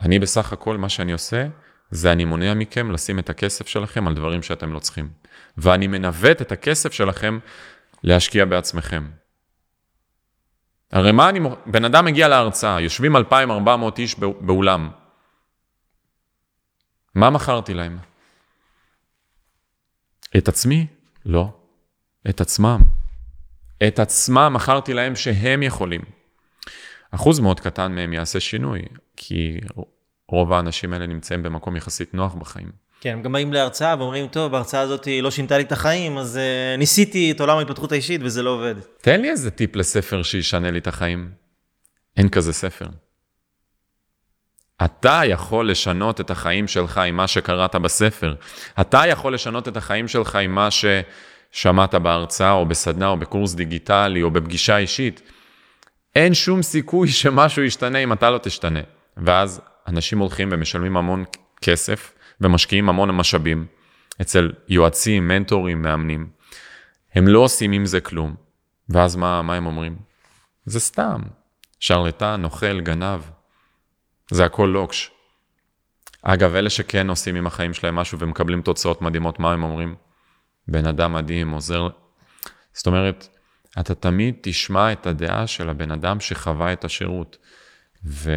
אני בסך הכל, מה שאני עושה, זה אני מונע מכם לשים את הכסף שלכם על דברים שאתם לא צריכים. ואני מנווט את הכסף שלכם להשקיע בעצמכם. הרי מה אני... בן אדם מגיע להרצאה, יושבים 2,400 איש באולם. מה מכרתי להם? את עצמי? לא. את עצמם. את עצמם מכרתי להם שהם יכולים. אחוז מאוד קטן מהם יעשה שינוי, כי רוב האנשים האלה נמצאים במקום יחסית נוח בחיים. כן, הם גם באים להרצאה ואומרים, טוב, ההרצאה הזאת לא שינתה לי את החיים, אז uh, ניסיתי את עולם ההתפתחות האישית וזה לא עובד. תן לי איזה טיפ לספר שישנה לי את החיים. אין כזה ספר. אתה יכול לשנות את החיים שלך עם מה שקראת בספר. אתה יכול לשנות את החיים שלך עם מה ששמעת בהרצאה או בסדנה או בקורס דיגיטלי או בפגישה אישית. אין שום סיכוי שמשהו ישתנה אם אתה לא תשתנה. ואז אנשים הולכים ומשלמים המון כסף ומשקיעים המון משאבים אצל יועצים, מנטורים, מאמנים. הם לא עושים עם זה כלום. ואז מה, מה הם אומרים? זה סתם. שרלטן, נוכל, גנב. זה הכל לוקש. אגב, אלה שכן עושים עם החיים שלהם משהו ומקבלים תוצאות מדהימות, מה הם אומרים? בן אדם מדהים, עוזר... זאת אומרת, אתה תמיד תשמע את הדעה של הבן אדם שחווה את השירות. ו...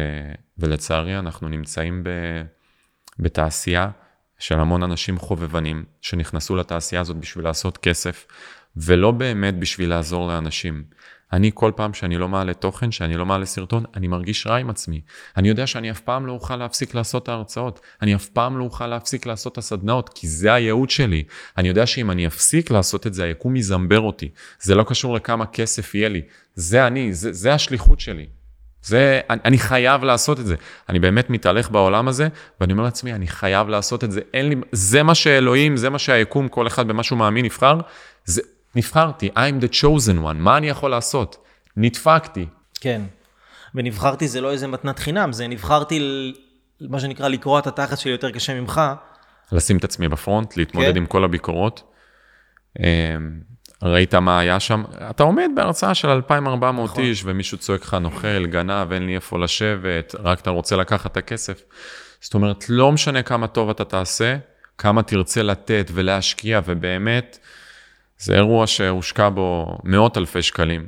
ולצערי, אנחנו נמצאים ב... בתעשייה של המון אנשים חובבנים, שנכנסו לתעשייה הזאת בשביל לעשות כסף, ולא באמת בשביל לעזור לאנשים. אני כל פעם שאני לא מעלה תוכן, שאני לא מעלה סרטון, אני מרגיש רע עם עצמי. אני יודע שאני אף פעם לא אוכל להפסיק לעשות את ההרצאות, אני אף פעם לא אוכל להפסיק לעשות את הסדנאות, כי זה הייעוד שלי. אני יודע שאם אני אפסיק לעשות את זה, היקום יזמבר אותי. זה לא קשור לכמה כסף יהיה לי, זה אני, זה, זה השליחות שלי. זה, אני, אני חייב לעשות את זה. אני באמת מתהלך בעולם הזה, ואני אומר לעצמי, אני חייב לעשות את זה. אין לי, זה מה שאלוהים, זה מה שהיקום, כל אחד במה שהוא מאמין נבחר. זה, נבחרתי, I'm the chosen one, מה אני יכול לעשות? נדפקתי. כן, ונבחרתי זה לא איזה מתנת חינם, זה נבחרתי, מה שנקרא, לקרוע את התחת שלי יותר קשה ממך. לשים את עצמי בפרונט, להתמודד כן. עם כל הביקורות. ראית מה היה שם? אתה עומד בהרצאה של 2,400 נכון. איש, ומישהו צועק לך נוכל, גנב, אין לי איפה לשבת, רק אתה רוצה לקחת את הכסף. זאת אומרת, לא משנה כמה טוב אתה תעשה, כמה תרצה לתת ולהשקיע, ובאמת, זה אירוע שהושקע בו מאות אלפי שקלים,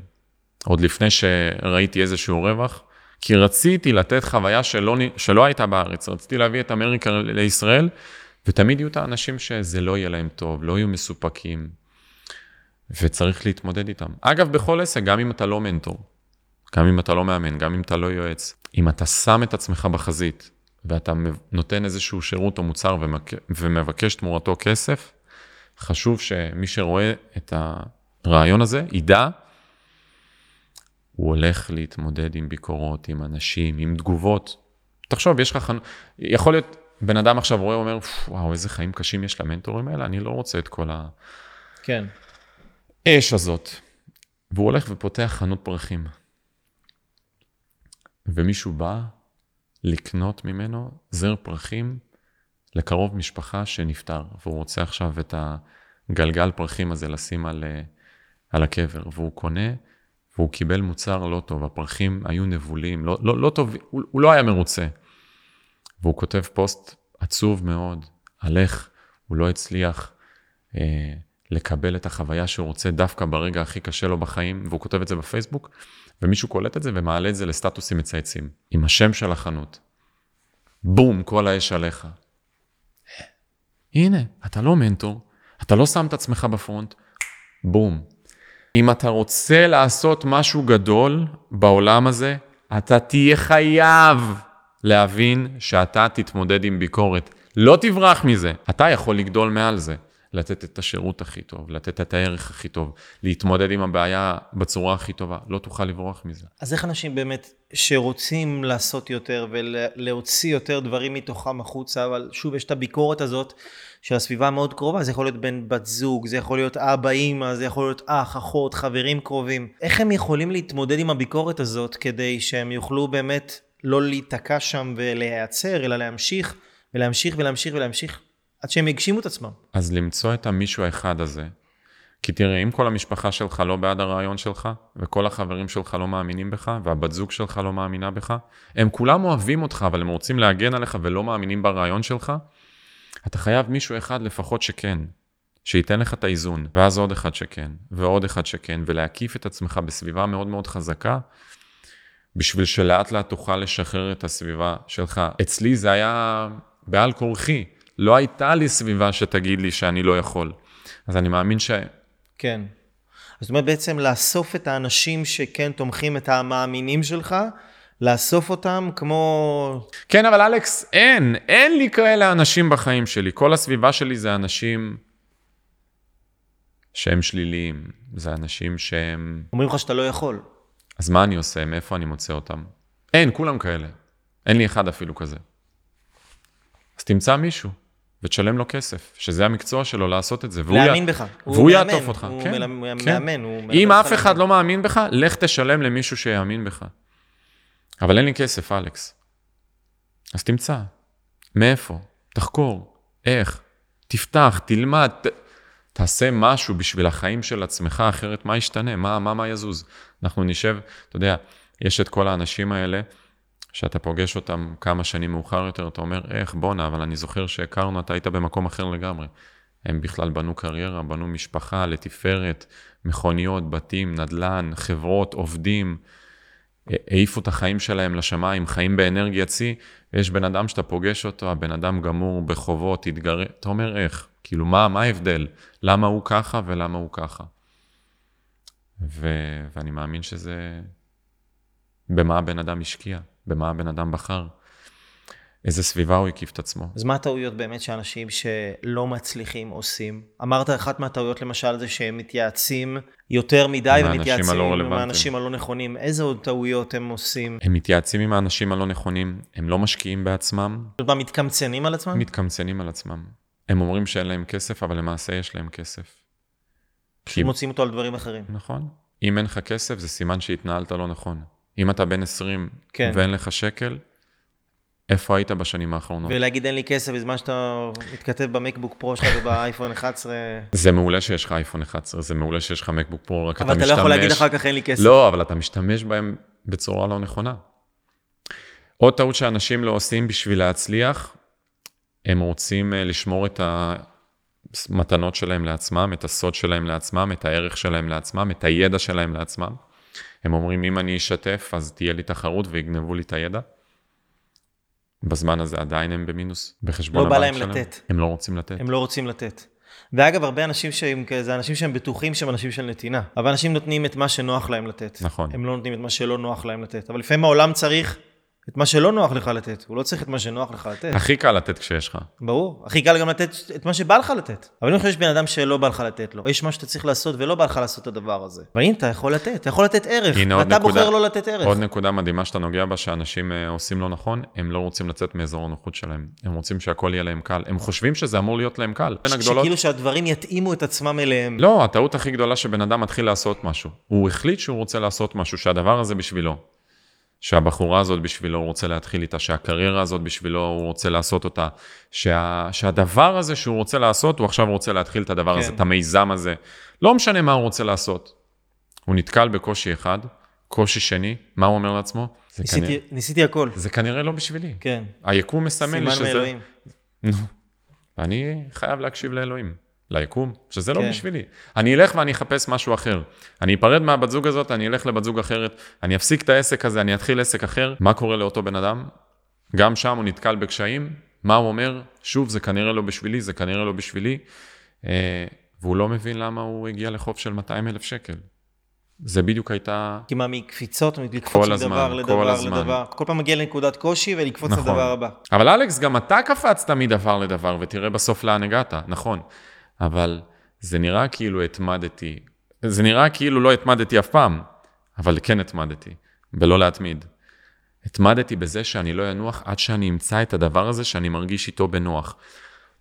עוד לפני שראיתי איזשהו רווח, כי רציתי לתת חוויה שלא, שלא הייתה בארץ, רציתי להביא את אמריקה לישראל, ותמיד יהיו את האנשים שזה לא יהיה להם טוב, לא יהיו מסופקים. וצריך להתמודד איתם. אגב, בכל עסק, גם אם אתה לא מנטור, גם אם אתה לא מאמן, גם אם אתה לא יועץ, אם אתה שם את עצמך בחזית ואתה נותן איזשהו שירות או מוצר ומבקש תמורתו כסף, חשוב שמי שרואה את הרעיון הזה ידע, הוא הולך להתמודד עם ביקורות, עם אנשים, עם תגובות. תחשוב, יש לך חנות, יכול להיות, בן אדם עכשיו רואה, אומר, וואו, איזה חיים קשים יש למנטורים האלה, אני לא רוצה את כל ה... כן. האש הזאת, והוא הולך ופותח חנות פרחים. ומישהו בא לקנות ממנו זר פרחים לקרוב משפחה שנפטר, והוא רוצה עכשיו את הגלגל פרחים הזה לשים על, על הקבר, והוא קונה, והוא קיבל מוצר לא טוב, הפרחים היו נבולים, לא, לא, לא טוב, הוא, הוא לא היה מרוצה. והוא כותב פוסט עצוב מאוד, על איך הוא לא הצליח אה, לקבל את החוויה שהוא רוצה דווקא ברגע הכי קשה לו בחיים, והוא כותב את זה בפייסבוק, ומישהו קולט את זה ומעלה את זה לסטטוסים מצייצים, עם השם של החנות. בום, כל האש עליך. הנה, אתה לא מנטור, אתה לא שם את עצמך בפרונט, בום. אם אתה רוצה לעשות משהו גדול בעולם הזה, אתה תהיה חייב להבין שאתה תתמודד עם ביקורת. לא תברח מזה, אתה יכול לגדול מעל זה. לתת את השירות הכי טוב, לתת את הערך הכי טוב, להתמודד עם הבעיה בצורה הכי טובה, לא תוכל לברוח מזה. אז איך אנשים באמת שרוצים לעשות יותר ולהוציא יותר דברים מתוכם החוצה, אבל שוב יש את הביקורת הזאת של הסביבה המאוד קרובה, זה יכול להיות בן בת זוג, זה יכול להיות אבא, אימא, זה יכול להיות אח, אחות, חברים קרובים. איך הם יכולים להתמודד עם הביקורת הזאת כדי שהם יוכלו באמת לא להיתקע שם ולהיעצר, אלא להמשיך ולהמשיך ולהמשיך ולהמשיך עד שהם יגשימו את עצמם. אז למצוא את המישהו האחד הזה, כי תראה, אם כל המשפחה שלך לא בעד הרעיון שלך, וכל החברים שלך לא מאמינים בך, והבת זוג שלך לא מאמינה בך, הם כולם אוהבים אותך, אבל הם רוצים להגן עליך ולא מאמינים ברעיון שלך, אתה חייב מישהו אחד לפחות שכן, שייתן לך את האיזון, ואז עוד אחד שכן, ועוד אחד שכן, ולהקיף את עצמך בסביבה מאוד מאוד חזקה, בשביל שלאט לאט תוכל לשחרר את הסביבה שלך. אצלי זה היה בעל כורחי. לא הייתה לי סביבה שתגיד לי שאני לא יכול. אז אני מאמין ש... כן. זאת אומרת בעצם לאסוף את האנשים שכן תומכים את המאמינים שלך, לאסוף אותם כמו... כן, אבל אלכס, אין, אין לי כאלה אנשים בחיים שלי. כל הסביבה שלי זה אנשים שהם שליליים. זה אנשים שהם... אומרים לך שאתה לא יכול. אז מה אני עושה? מאיפה אני מוצא אותם? אין, כולם כאלה. אין לי אחד אפילו כזה. אז תמצא מישהו. ותשלם לו כסף, שזה המקצוע שלו לעשות את זה. להאמין. בך. והוא יעטוף אותך. הוא כן, כן. מאמן. הוא אם אף אחד לא מאמין בך, לך תשלם למישהו שיאמין בך. אבל אין לי כסף, אלכס. אז תמצא. מאיפה? תחקור. איך? תפתח, תלמד, ת... תעשה משהו בשביל החיים של עצמך, אחרת מה ישתנה? מה, מה, מה יזוז? אנחנו נשב, אתה יודע, יש את כל האנשים האלה שאתה פוגש אותם כמה שנים מאוחר יותר, אתה אומר, איך, בואנה, אבל אני זוכר שהכרנו, אתה היית במקום אחר לגמרי. הם בכלל בנו קריירה, בנו משפחה לתפארת, מכוניות, בתים, נדל"ן, חברות, עובדים, העיפו את החיים שלהם לשמיים, חיים באנרגיית שיא, ויש בן אדם שאתה פוגש אותו, הבן אדם גמור בחובות, התגרה, אתה אומר, איך? כאילו, מה, מה ההבדל? למה הוא ככה ולמה הוא ככה? ו... ואני מאמין שזה... במה הבן אדם השקיע. במה הבן אדם בחר, איזה סביבה הוא הקיף את עצמו. אז מה הטעויות באמת שאנשים שלא מצליחים עושים? אמרת אחת מהטעויות למשל זה שהם מתייעצים יותר מדי ומתייעצים עם האנשים הלא נכונים. איזה עוד טעויות הם עושים? הם מתייעצים עם האנשים הלא נכונים, הם לא משקיעים בעצמם. זאת אומרת, מתקמצנים על עצמם? מתקמצנים על עצמם. הם אומרים שאין להם כסף, אבל למעשה יש להם כסף. כי מוצאים אותו על דברים אחרים. נכון. אם אין לך כסף, זה סימן שהתנהלת לא נכון. אם אתה בן 20 כן. ואין לך שקל, איפה היית בשנים האחרונות? ולהגיד אין לי כסף בזמן שאתה מתכתב במקבוק פרו שלך ובאייפון 11. זה מעולה שיש לך אייפון 11, זה מעולה שיש לך מקבוק פרו, רק אתה משתמש... אבל אתה לא יכול להגיד אחר כך אין לי כסף. לא, אבל אתה משתמש בהם בצורה לא נכונה. עוד טעות שאנשים לא עושים בשביל להצליח, הם רוצים אה, לשמור את המתנות שלהם לעצמם, את הסוד שלהם לעצמם, את הערך שלהם לעצמם, את הידע שלהם לעצמם. הם אומרים, אם אני אשתף, אז תהיה לי תחרות ויגנבו לי את הידע. בזמן הזה עדיין הם במינוס בחשבון הבנק שלהם. לא בא להם לתת. הם לא רוצים לתת. הם לא רוצים לתת. ואגב, הרבה אנשים שהם כזה, אנשים שהם בטוחים שהם אנשים של נתינה. אבל אנשים נותנים את מה שנוח להם לתת. נכון. הם לא נותנים את מה שלא נוח להם לתת. אבל לפעמים העולם צריך את מה שלא נוח לך לתת, הוא לא צריך את מה שנוח לך לתת. הכי קל לתת כשיש לך. ברור, הכי קל גם לתת את מה שבא לך לתת. אבל אם יש בן אדם שלא בא לך לתת לו, יש מה שאתה צריך לעשות ולא בא לך לעשות את הדבר הזה. והנה, אתה יכול לתת, אתה יכול לתת ערך, ואתה בוחר לא לתת ערך. עוד נקודה מדהימה שאתה נוגע בה, שאנשים אה, עושים לא נכון, הם לא רוצים לצאת מאזור הנוחות שלהם. הם רוצים שהכל יהיה להם קל. הם חושבים שזה אמור להיות להם קל. שכאילו שהדברים יתאימו את עצמם אליהם. לא, הטעות הכי גדולה שבן אדם מתחיל לעשות משהו. הוא החליט שהוא רוצה לעשות משהו, שהדבר הזה בשבילו. שהבחורה הזאת בשבילו הוא רוצה להתחיל איתה, שהקריירה הזאת בשבילו הוא רוצה לעשות אותה, שה, שהדבר הזה שהוא רוצה לעשות, הוא עכשיו רוצה להתחיל את הדבר כן. הזה, את המיזם הזה. לא משנה מה הוא רוצה לעשות. הוא נתקל בקושי אחד, קושי שני, מה הוא אומר לעצמו? ניסיתי, כנראה, ניסיתי הכל. זה כנראה לא בשבילי. כן. היקום מסמן לי שזה... סימן מאלוהים. אני חייב להקשיב לאלוהים. ליקום, שזה לא כן. בשבילי. אני אלך ואני אחפש משהו אחר. אני אפרד מהבת זוג הזאת, אני אלך לבת זוג אחרת, אני אפסיק את העסק הזה, אני אתחיל עסק אחר. מה קורה לאותו בן אדם? גם שם הוא נתקל בקשיים, מה הוא אומר? שוב, זה כנראה לא בשבילי, זה כנראה לא בשבילי, אה, והוא לא מבין למה הוא הגיע לחוב של 200 אלף שקל. זה בדיוק הייתה... כי מה, מקפיצות, לקפוץ כל מדבר הזמן, לדבר כל הזמן. לדבר. כל פעם מגיע לנקודת קושי ולקפוץ נכון. לדבר הבא. אבל אלכס, גם אתה קפצת מדבר לדבר, ותראה בסוף לאן הגעת, נכון. אבל זה נראה כאילו התמדתי, זה נראה כאילו לא התמדתי אף פעם, אבל כן התמדתי, ולא להתמיד. התמדתי בזה שאני לא אנוח עד שאני אמצא את הדבר הזה שאני מרגיש איתו בנוח.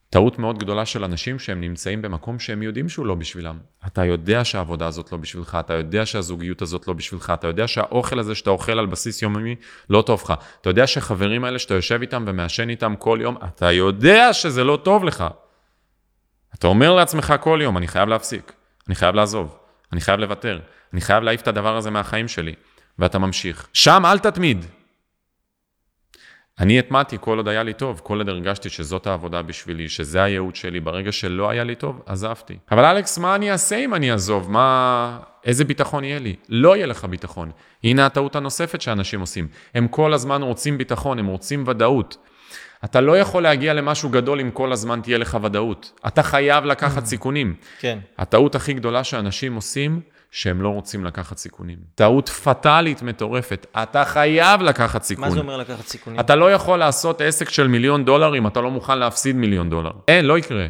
טעות מאוד גדולה של אנשים שהם נמצאים במקום שהם יודעים שהוא לא בשבילם. אתה יודע שהעבודה הזאת לא בשבילך, אתה יודע שהזוגיות הזאת לא בשבילך, אתה יודע שהאוכל הזה שאתה אוכל על בסיס יומי לא טוב לך. אתה יודע שהחברים האלה שאתה יושב איתם ומעשן איתם כל יום, אתה יודע שזה לא טוב לך. אתה אומר לעצמך כל יום, אני חייב להפסיק, אני חייב לעזוב, אני חייב לוותר, אני חייב להעיף את הדבר הזה מהחיים שלי, ואתה ממשיך. שם אל תתמיד. אני התמדתי כל עוד היה לי טוב, כל עוד הרגשתי שזאת העבודה בשבילי, שזה הייעוד שלי. ברגע שלא היה לי טוב, עזבתי. אבל אלכס, מה אני אעשה אם אני אעזוב? מה... איזה ביטחון יהיה לי? לא יהיה לך ביטחון. הנה הטעות הנוספת שאנשים עושים. הם כל הזמן רוצים ביטחון, הם רוצים ודאות. אתה לא יכול להגיע למשהו גדול אם כל הזמן תהיה לך ודאות. אתה חייב לקחת סיכונים. כן. הטעות הכי גדולה שאנשים עושים, שהם לא רוצים לקחת סיכונים. טעות פטאלית מטורפת. אתה חייב לקחת סיכון. מה זה אומר לקחת סיכונים? אתה לא יכול לעשות עסק של מיליון דולר אם אתה לא מוכן להפסיד מיליון דולר. אין, לא יקרה.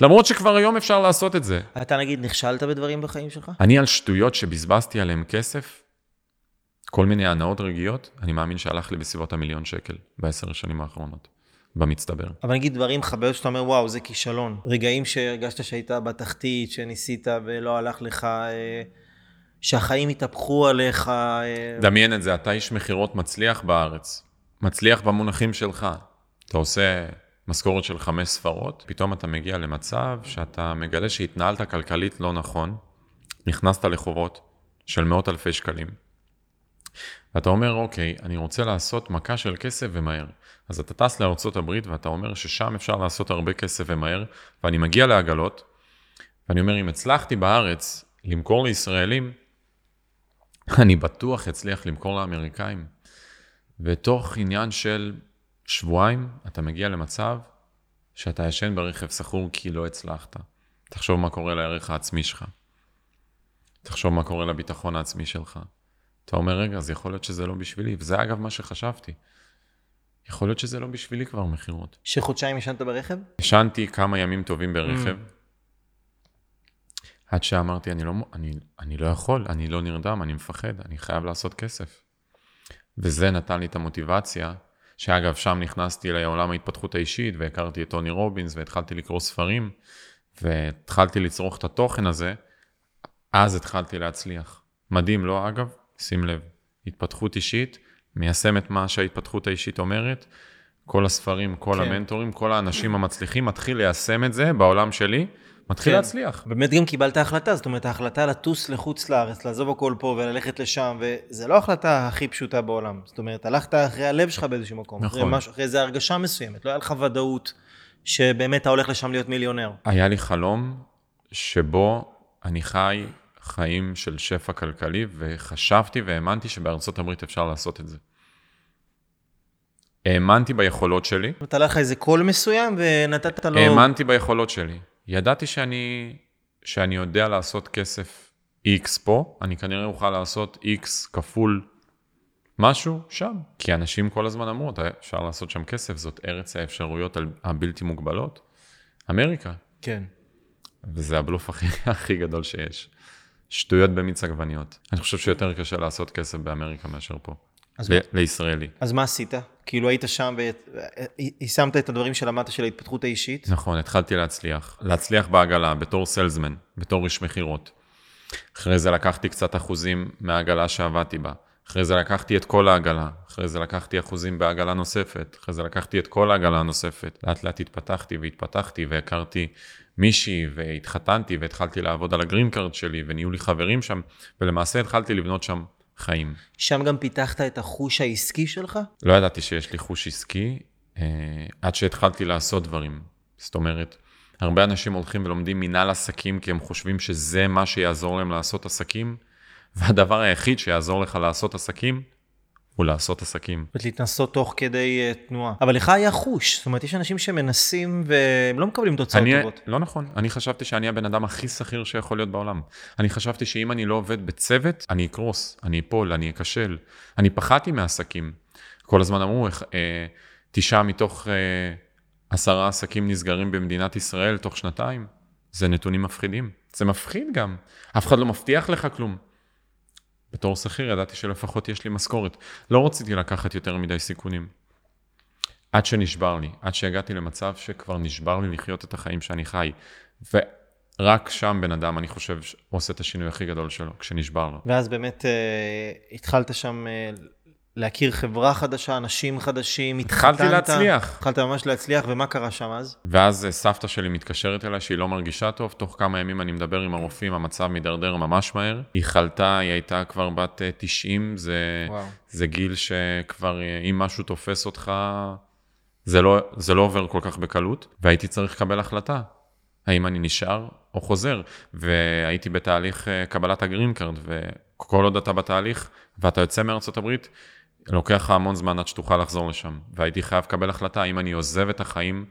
למרות שכבר היום אפשר לעשות את זה. אתה נגיד נכשלת בדברים בחיים שלך? אני על שטויות שבזבזתי עליהן כסף, כל מיני הנאות רגעיות, אני מאמין שהלך לי בסביבות המיליון שקל בעשר השנים האחרונות, במצטבר. אבל נגיד דברים חוויות שאתה אומר, וואו, זה כישלון. רגעים שהרגשת שהיית בתחתית, שניסית ולא הלך לך, אה, שהחיים התהפכו עליך. אה, דמיין את זה, אתה איש מכירות מצליח בארץ, מצליח במונחים שלך. אתה עושה משכורת של חמש ספרות, פתאום אתה מגיע למצב שאתה מגלה שהתנהלת כלכלית לא נכון, נכנסת לחובות של מאות אלפי שקלים. ואתה אומר, אוקיי, אני רוצה לעשות מכה של כסף ומהר. אז אתה טס הברית ואתה אומר ששם אפשר לעשות הרבה כסף ומהר, ואני מגיע לעגלות, ואני אומר, אם הצלחתי בארץ למכור לישראלים, אני בטוח אצליח למכור לאמריקאים. ותוך עניין של שבועיים, אתה מגיע למצב שאתה ישן ברכב שכור כי לא הצלחת. תחשוב מה קורה לערך העצמי שלך. תחשוב מה קורה לביטחון העצמי שלך. אתה אומר, רגע, אז יכול להיות שזה לא בשבילי. וזה אגב מה שחשבתי. יכול להיות שזה לא בשבילי כבר מכירות. שחודשיים ישנת ברכב? ישנתי כמה ימים טובים ברכב, עד שאמרתי, אני לא, אני, אני לא יכול, אני לא נרדם, אני מפחד, אני חייב לעשות כסף. וזה נתן לי את המוטיבציה, שאגב, שם נכנסתי לעולם ההתפתחות האישית, והכרתי את טוני רובינס, והתחלתי לקרוא ספרים, והתחלתי לצרוך את התוכן הזה, אז התחלתי להצליח. מדהים, לא אגב? שים לב, התפתחות אישית, מיישם את מה שההתפתחות האישית אומרת, כל הספרים, כל כן. המנטורים, כל האנשים המצליחים, מתחיל ליישם את זה בעולם שלי, מתחיל כן. להצליח. באמת גם קיבלת החלטה, זאת אומרת, ההחלטה לטוס לחוץ לארץ, לעזוב הכל פה וללכת לשם, וזה לא ההחלטה הכי פשוטה בעולם. זאת אומרת, הלכת אחרי הלב שלך באיזשהו מקום. נכון. אחרי, משהו, אחרי איזו הרגשה מסוימת, לא היה לך ודאות שבאמת אתה הולך לשם להיות מיליונר. היה לי חלום שבו אני חי חיים של שפע כלכלי, וחשבתי והאמנתי שבארצות הברית אפשר לעשות את זה. האמנתי ביכולות שלי, היה לך איזה קול מסוים ונתת לו... האמנתי ביכולות שלי. ידעתי שאני, שאני יודע לעשות כסף X פה, אני כנראה אוכל לעשות X כפול משהו שם. כי אנשים כל הזמן אמרו, "אתה- אפשר לעשות שם כסף, זאת ארץ האפשרויות הבלתי מוגבלות. אמריקה. כן. וזה הבלוף הכי, הכי גדול שיש. שטויות במיץ עגבניות. אני חושב שיותר קשה לעשות כסף באמריקה מאשר פה. אז ל- לישראלי. אז מה עשית? כאילו היית שם ויישמת את הדברים שלמדת של ההתפתחות האישית? נכון, התחלתי להצליח. להצליח בעגלה, בתור סלזמן, בתור איש מכירות. אחרי זה לקחתי קצת אחוזים מהעגלה שעבדתי בה. אחרי זה לקחתי את כל העגלה. אחרי זה לקחתי אחוזים בעגלה נוספת. אחרי זה לקחתי את כל העגלה הנוספת. לאט לאט התפתחתי והתפתחתי והכרתי מישהי והתחתנתי והתחלתי לעבוד על ה green card שלי ונהיו לי חברים שם, ולמעשה התחלתי לבנות שם חיים. שם גם פיתחת את החוש העסקי שלך? לא ידעתי שיש לי חוש עסקי, אה, עד שהתחלתי לעשות דברים. זאת אומרת, הרבה אנשים הולכים ולומדים מנהל עסקים כי הם חושבים שזה מה שיעזור להם לעשות עסקים, והדבר היחיד שיעזור לך לעשות עסקים, הוא לעשות עסקים. להתנסות תוך כדי אה, תנועה. אבל לך היה חוש, זאת אומרת, יש אנשים שמנסים והם לא מקבלים תוצאות אני, טובות. לא נכון, אני חשבתי שאני הבן אדם הכי שכיר שיכול להיות בעולם. אני חשבתי שאם אני לא עובד בצוות, אני אקרוס, אני אפול, אני אכשל. אני פחדתי מעסקים. כל הזמן אמרו, אה, תשעה מתוך אה, עשרה עסקים נסגרים במדינת ישראל תוך שנתיים. זה נתונים מפחידים. זה מפחיד גם. אף אחד לא מבטיח לך כלום. בתור שכיר ידעתי שלפחות יש לי משכורת. לא רציתי לקחת יותר מדי סיכונים. עד שנשבר לי, עד שהגעתי למצב שכבר נשבר לי לחיות את החיים שאני חי. ורק שם בן אדם, אני חושב, עושה את השינוי הכי גדול שלו, כשנשבר לו. ואז באמת אה, התחלת שם אה, להכיר חברה חדשה, אנשים חדשים, התחתנת. התחלתי להצליח. התחלת ממש להצליח, ומה קרה שם אז? ואז אה, סבתא שלי מתקשרת אליי שהיא לא מרגישה טוב, תוך כמה ימים אני מדבר עם הרופאים, המצב מידרדר ממש מהר. היא חלתה, היא הייתה כבר בת 90, זה, זה גיל שכבר אם משהו תופס אותך, זה לא, זה לא עובר כל כך בקלות, והייתי צריך לקבל החלטה. האם אני נשאר או חוזר, והייתי בתהליך קבלת ה green card, וכל עוד אתה בתהליך ואתה יוצא מארצות הברית, לוקח לך המון זמן עד שתוכל לחזור לשם. והייתי חייב לקבל החלטה האם אני עוזב את החיים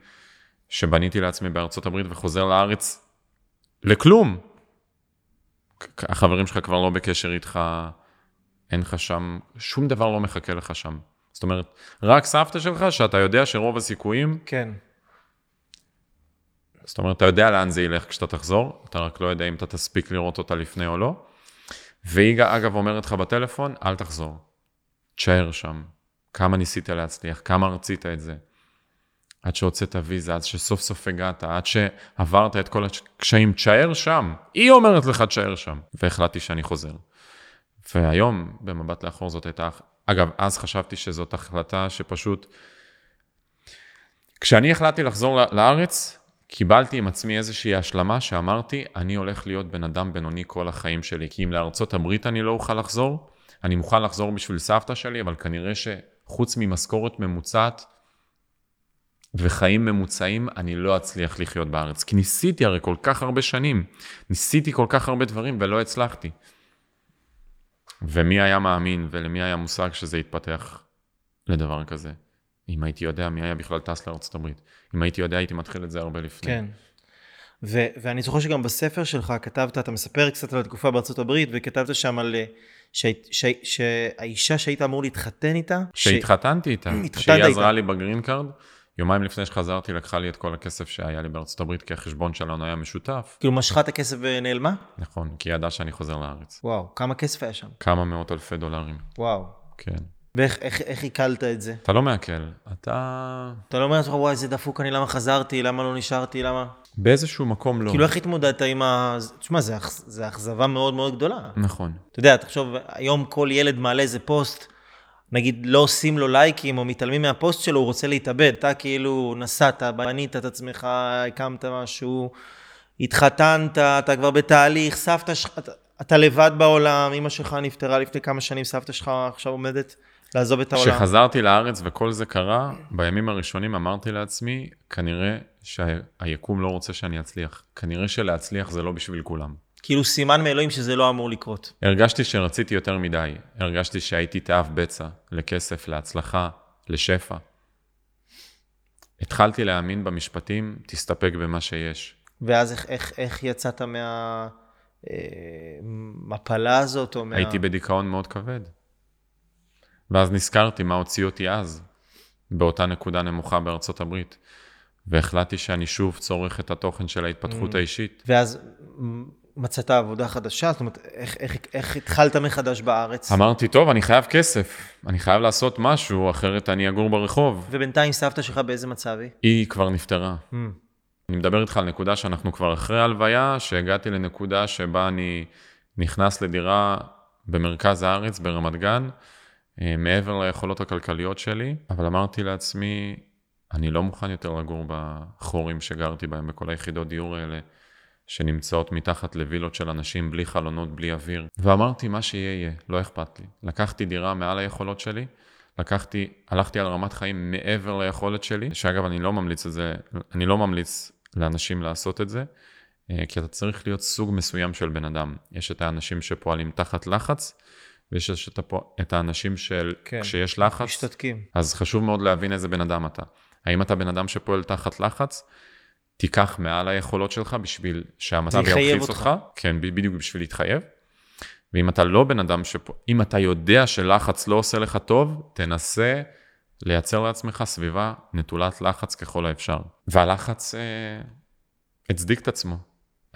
שבניתי לעצמי בארצות הברית וחוזר לארץ לכלום. החברים שלך כבר לא בקשר איתך, אין לך שם, שום דבר לא מחכה לך שם. זאת אומרת, רק סבתא שלך, שאתה יודע שרוב הסיכויים... כן. זאת אומרת, אתה יודע לאן זה ילך כשאתה תחזור, אתה רק לא יודע אם אתה תספיק לראות אותה לפני או לא. והיא אגב אומרת לך בטלפון, אל תחזור. תשאר שם. כמה ניסית להצליח, כמה רצית את זה. עד שהוצאת ויזה, עד שסוף סוף הגעת, עד שעברת את כל הקשיים, תשאר שם. היא אומרת לך, תשאר שם. והחלטתי שאני חוזר. והיום, במבט לאחור, זאת הייתה... אגב, אז חשבתי שזאת החלטה שפשוט... כשאני החלטתי לחזור לארץ, קיבלתי עם עצמי איזושהי השלמה שאמרתי, אני הולך להיות בן אדם בינוני כל החיים שלי, כי אם לארצות הברית אני לא אוכל לחזור, אני מוכן לחזור בשביל סבתא שלי, אבל כנראה שחוץ ממשכורת ממוצעת וחיים ממוצעים, אני לא אצליח לחיות בארץ. כי ניסיתי הרי כל כך הרבה שנים, ניסיתי כל כך הרבה דברים ולא הצלחתי. ומי היה מאמין ולמי היה מושג שזה יתפתח לדבר כזה? אם הייתי יודע מי היה בכלל טס הברית. אם הייתי יודע, הייתי מתחיל את זה הרבה לפני. כן. ו- ואני זוכר שגם בספר שלך כתבת, אתה מספר קצת על התקופה בארצות הברית, וכתבת שם על ש- ש- ש- שהאישה שהיית אמור להתחתן איתה... שהתחתנתי איתה, שהיא עזרה לי ב green card. יומיים לפני שחזרתי לקחה לי את כל הכסף שהיה לי בארצות הברית, כי החשבון שלנו היה משותף. כאילו משכה את הכסף ונעלמה? נכון, כי היא ידעה שאני חוזר לארץ. וואו, כמה כסף היה שם? כמה מאות אלפי דולרים. וואו. כן. ואיך איך, איך עיכלת את זה? אתה לא מעכל, אתה... אתה לא אומר לעצמך, וואי, איזה דפוק אני, למה חזרתי, למה לא נשארתי, למה... באיזשהו מקום לא. כאילו, איך התמודדת עם ה... תשמע, זו אכזבה מאוד מאוד גדולה. נכון. אתה יודע, תחשוב, היום כל ילד מעלה איזה פוסט, נגיד לא עושים לו לייקים או מתעלמים מהפוסט שלו, הוא רוצה להתאבד. אתה כאילו נסעת, בנית את עצמך, הקמת משהו, התחתנת, אתה כבר בתהליך, סבתא שלך, אתה, אתה לבד בעולם, אמא שלך נפטרה לפני כמה שנים, סבתא שלך עכשיו עומדת לעזוב את העולם. כשחזרתי לארץ וכל זה קרה, בימים הראשונים אמרתי לעצמי, כנראה שהיקום לא רוצה שאני אצליח. כנראה שלהצליח זה לא בשביל כולם. כאילו סימן מאלוהים שזה לא אמור לקרות. הרגשתי שרציתי יותר מדי. הרגשתי שהייתי תאב בצע לכסף, להצלחה, לשפע. התחלתי להאמין במשפטים, תסתפק במה שיש. ואז איך, איך, איך יצאת מהמפלה אה, הזאת, או מה... הייתי בדיכאון מאוד כבד. ואז נזכרתי מה הוציא אותי אז, באותה נקודה נמוכה בארצות הברית. והחלטתי שאני שוב צורך את התוכן של ההתפתחות mm. האישית. ואז מצאת עבודה חדשה? זאת אומרת, איך, איך, איך התחלת מחדש בארץ? אמרתי, טוב, אני חייב כסף, אני חייב לעשות משהו, אחרת אני אגור ברחוב. ובינתיים סבתא שלך באיזה מצב היא? היא כבר נפטרה. Mm. אני מדבר איתך על נקודה שאנחנו כבר אחרי הלוויה, שהגעתי לנקודה שבה אני נכנס לדירה במרכז הארץ, ברמת גן, מעבר ליכולות הכלכליות שלי, אבל אמרתי לעצמי, אני לא מוכן יותר לגור בחורים שגרתי בהם, בכל היחידות דיור האלה. שנמצאות מתחת לווילות של אנשים בלי חלונות, בלי אוויר. ואמרתי, מה שיהיה יהיה, לא אכפת לי. לקחתי דירה מעל היכולות שלי, לקחתי, הלכתי על רמת חיים מעבר ליכולת שלי, שאגב, אני לא ממליץ את זה, אני לא ממליץ לאנשים לעשות את זה, אה, כי אתה צריך להיות סוג מסוים של בן אדם. יש את האנשים שפועלים תחת לחץ, ויש הפוע... את האנשים של כן. כשיש לחץ, משתתקים. אז חשוב מאוד להבין איזה בן אדם אתה. האם אתה בן אדם שפועל תחת לחץ? תיקח מעל היכולות שלך בשביל שהמצב ילחיץ אותך. כן, בדיוק בשביל להתחייב. ואם אתה לא בן אדם שפ... אם אתה יודע שלחץ לא עושה לך טוב, תנסה לייצר לעצמך סביבה נטולת לחץ ככל האפשר. והלחץ אה, הצדיק את עצמו.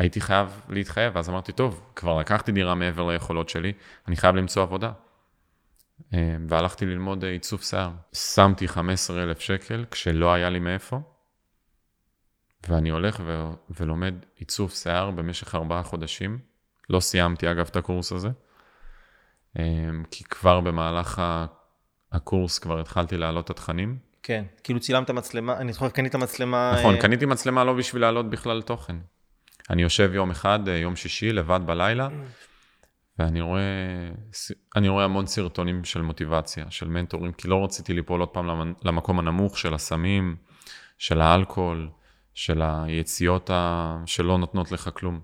הייתי חייב להתחייב, ואז אמרתי, טוב, כבר לקחתי דירה מעבר ליכולות שלי, אני חייב למצוא עבודה. אה, והלכתי ללמוד אה, עיצוב שיער. שמתי 15,000 שקל כשלא היה לי מאיפה, ואני הולך ו- ולומד עיצוב שיער במשך ארבעה חודשים. לא סיימתי אגב את הקורס הזה, אה, כי כבר במהלך הקורס כבר התחלתי להעלות את התכנים. כן, כאילו צילמת מצלמה, אני זוכר קנית מצלמה... נכון, קניתי מצלמה לא בשביל להעלות בכלל תוכן. אני יושב יום אחד, אה, יום שישי, לבד בלילה, ואני רואה, אני רואה המון סרטונים של מוטיבציה, של מנטורים, כי לא רציתי ליפול עוד פעם למ- למקום הנמוך של הסמים, של האלכוהול, של היציאות ה... שלא נותנות לך כלום.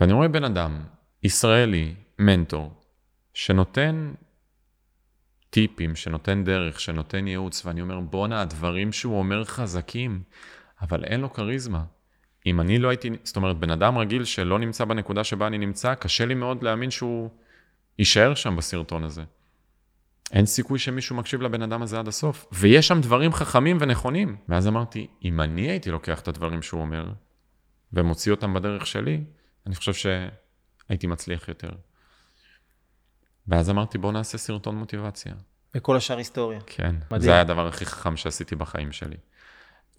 ואני רואה בן אדם, ישראלי, מנטור, שנותן טיפים, שנותן דרך, שנותן ייעוץ, ואני אומר, בואנה, הדברים שהוא אומר חזקים, אבל אין לו כריזמה. אם אני לא הייתי, זאת אומרת, בן אדם רגיל שלא נמצא בנקודה שבה אני נמצא, קשה לי מאוד להאמין שהוא יישאר שם בסרטון הזה. אין סיכוי שמישהו מקשיב לבן אדם הזה עד הסוף. ויש שם דברים חכמים ונכונים. ואז אמרתי, אם אני הייתי לוקח את הדברים שהוא אומר, ומוציא אותם בדרך שלי, אני חושב שהייתי מצליח יותר. ואז אמרתי, בוא נעשה סרטון מוטיבציה. וכל השאר היסטוריה. כן, מדהים. זה היה הדבר הכי חכם שעשיתי בחיים שלי.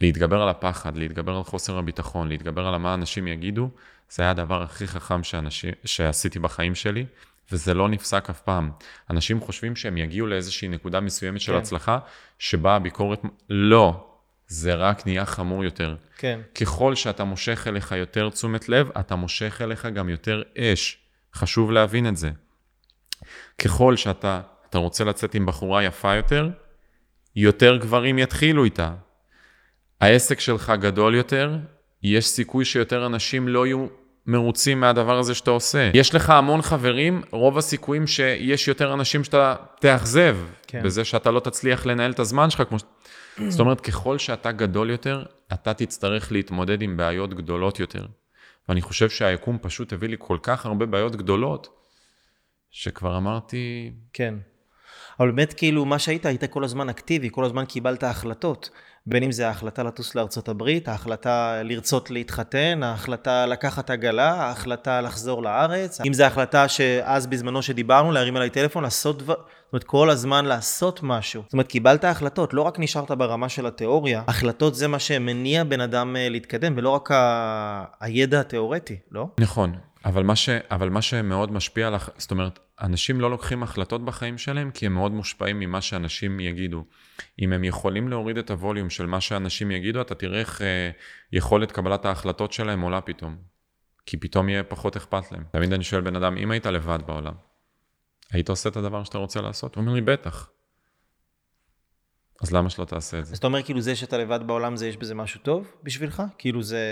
להתגבר על הפחד, להתגבר על חוסר הביטחון, להתגבר על מה אנשים יגידו, זה היה הדבר הכי חכם שאנשים, שעשיתי בחיים שלי, וזה לא נפסק אף פעם. אנשים חושבים שהם יגיעו לאיזושהי נקודה מסוימת של כן. הצלחה, שבה הביקורת... לא, זה רק נהיה חמור יותר. כן, ככל שאתה מושך אליך יותר תשומת לב, אתה מושך אליך גם יותר אש. חשוב להבין את זה. ככל שאתה אתה רוצה לצאת עם בחורה יפה יותר, יותר גברים יתחילו איתה. העסק שלך גדול יותר, יש סיכוי שיותר אנשים לא יהיו מרוצים מהדבר הזה שאתה עושה. יש לך המון חברים, רוב הסיכויים שיש יותר אנשים שאתה תאכזב, כן. בזה שאתה לא תצליח לנהל את הזמן שלך כמו ש... זאת אומרת, ככל שאתה גדול יותר, אתה תצטרך להתמודד עם בעיות גדולות יותר. ואני חושב שהיקום פשוט הביא לי כל כך הרבה בעיות גדולות, שכבר אמרתי, כן. אבל באמת כאילו מה שהיית, היית כל הזמן אקטיבי, כל הזמן קיבלת החלטות. בין אם זה ההחלטה לטוס לארצות הברית, ההחלטה לרצות להתחתן, ההחלטה לקחת עגלה, ההחלטה לחזור לארץ, אם זה ההחלטה שאז בזמנו שדיברנו, להרים אליי טלפון, לעשות דבר, זאת אומרת כל הזמן לעשות משהו. זאת אומרת קיבלת החלטות, לא רק נשארת ברמה של התיאוריה, החלטות זה מה שמניע בן אדם אה, להתקדם, ולא רק ה... הידע התיאורטי, לא? נכון, אבל מה, ש, אבל מה שמאוד משפיע הח- זאת אומרת, אנשים לא לוקחים החלטות בחיים שלהם כי הם מאוד מושפעים ממה שאנשים יגידו. אם הם יכולים להוריד את הווליום של מה שאנשים יגידו, אתה תראה איך אה, יכולת קבלת ההחלטות שלהם עולה פתאום. כי פתאום יהיה פחות אכפת להם. תמיד אני שואל בן אדם, אם היית לבד בעולם, היית עושה את הדבר שאתה רוצה לעשות? הוא אומר לי, בטח. אז למה שלא תעשה את זה? אז אתה אומר כאילו זה שאתה לבד בעולם זה יש בזה משהו טוב בשבילך? כאילו זה...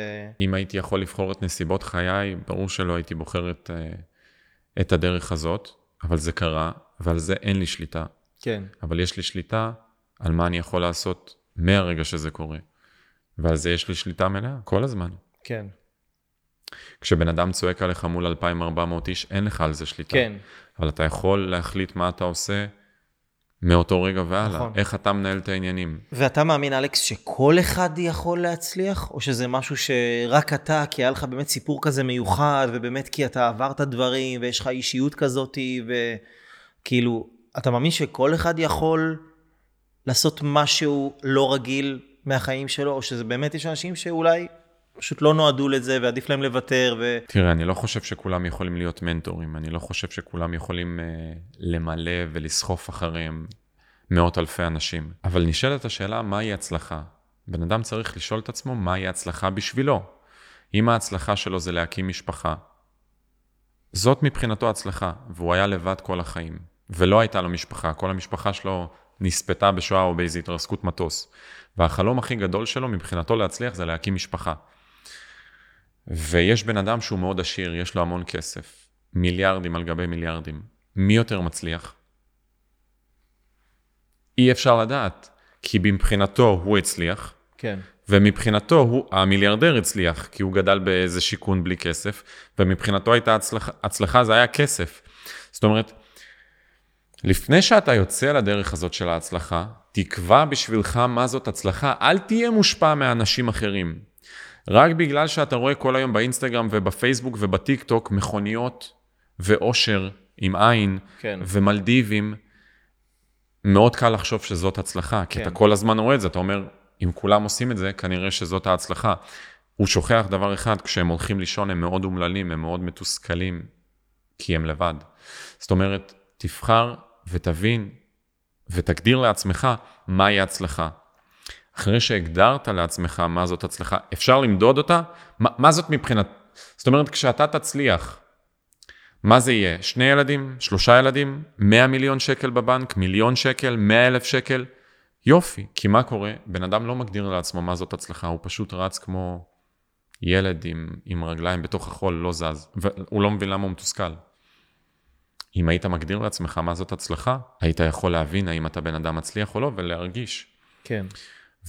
אם הייתי יכול לבחור את נסיבות חיי, ברור שלא הייתי בוחר את, אה, את הדרך הזאת, אבל זה קרה, ועל זה אין לי שליטה. כן. אבל יש לי שליטה על מה אני יכול לעשות מהרגע שזה קורה. ועל זה יש לי שליטה מלאה, כל הזמן. כן. כשבן אדם צועק עליך מול 2,400 איש, אין לך על זה שליטה. כן. אבל אתה יכול להחליט מה אתה עושה מאותו רגע והלאה. נכון. איך אתה מנהל את העניינים. ואתה מאמין, אלכס, שכל אחד יכול להצליח? או שזה משהו שרק אתה, כי היה לך באמת סיפור כזה מיוחד, ובאמת כי אתה עברת דברים, ויש לך אישיות כזאת, וכאילו, אתה מאמין שכל אחד יכול לעשות משהו לא רגיל מהחיים שלו, או שזה באמת יש אנשים שאולי פשוט לא נועדו לזה, ועדיף להם לוותר, ו... תראה, אני לא חושב שכולם יכולים להיות מנטורים, אני לא חושב שכולם יכולים uh, למלא ולסחוף אחריהם מאות אלפי אנשים. אבל נשאלת השאלה, מהי הצלחה? בן אדם צריך לשאול את עצמו מהי הצלחה בשבילו. אם ההצלחה שלו זה להקים משפחה, זאת מבחינתו הצלחה, והוא היה לבד כל החיים, ולא הייתה לו משפחה, כל המשפחה שלו נספתה בשואה או באיזו התרסקות מטוס. והחלום הכי גדול שלו מבחינתו להצליח זה להקים משפחה. ויש בן אדם שהוא מאוד עשיר, יש לו המון כסף, מיליארדים על גבי מיליארדים. מי יותר מצליח? אי אפשר לדעת, כי מבחינתו הוא הצליח, כן. ומבחינתו הוא, המיליארדר הצליח, כי הוא גדל באיזה שיכון בלי כסף, ומבחינתו הייתה הצלחה, הצלחה זה היה כסף. זאת אומרת, לפני שאתה יוצא לדרך הזאת של ההצלחה, תקבע בשבילך מה זאת הצלחה, אל תהיה מושפע מאנשים אחרים. רק בגלל שאתה רואה כל היום באינסטגרם ובפייסבוק ובטיק טוק מכוניות ואושר עם עין כן. ומלדיבים, מאוד קל לחשוב שזאת הצלחה, כי כן. אתה כל הזמן רואה את זה, אתה אומר, אם כולם עושים את זה, כנראה שזאת ההצלחה. הוא שוכח דבר אחד, כשהם הולכים לישון הם מאוד אומללים, הם מאוד מתוסכלים, כי הם לבד. זאת אומרת, תבחר ותבין ותגדיר לעצמך מהי הצלחה. אחרי שהגדרת לעצמך מה זאת הצלחה, אפשר למדוד אותה? מה, מה זאת מבחינת... זאת אומרת, כשאתה תצליח, מה זה יהיה? שני ילדים? שלושה ילדים? 100 מיליון שקל בבנק? מיליון שקל? 100 אלף שקל? יופי, כי מה קורה? בן אדם לא מגדיר לעצמו מה זאת הצלחה, הוא פשוט רץ כמו ילד עם, עם רגליים בתוך החול, לא זז, והוא לא מבין למה הוא מתוסכל. אם היית מגדיר לעצמך מה זאת הצלחה, היית יכול להבין האם אתה בן אדם מצליח או לא, ולהרגיש. כן.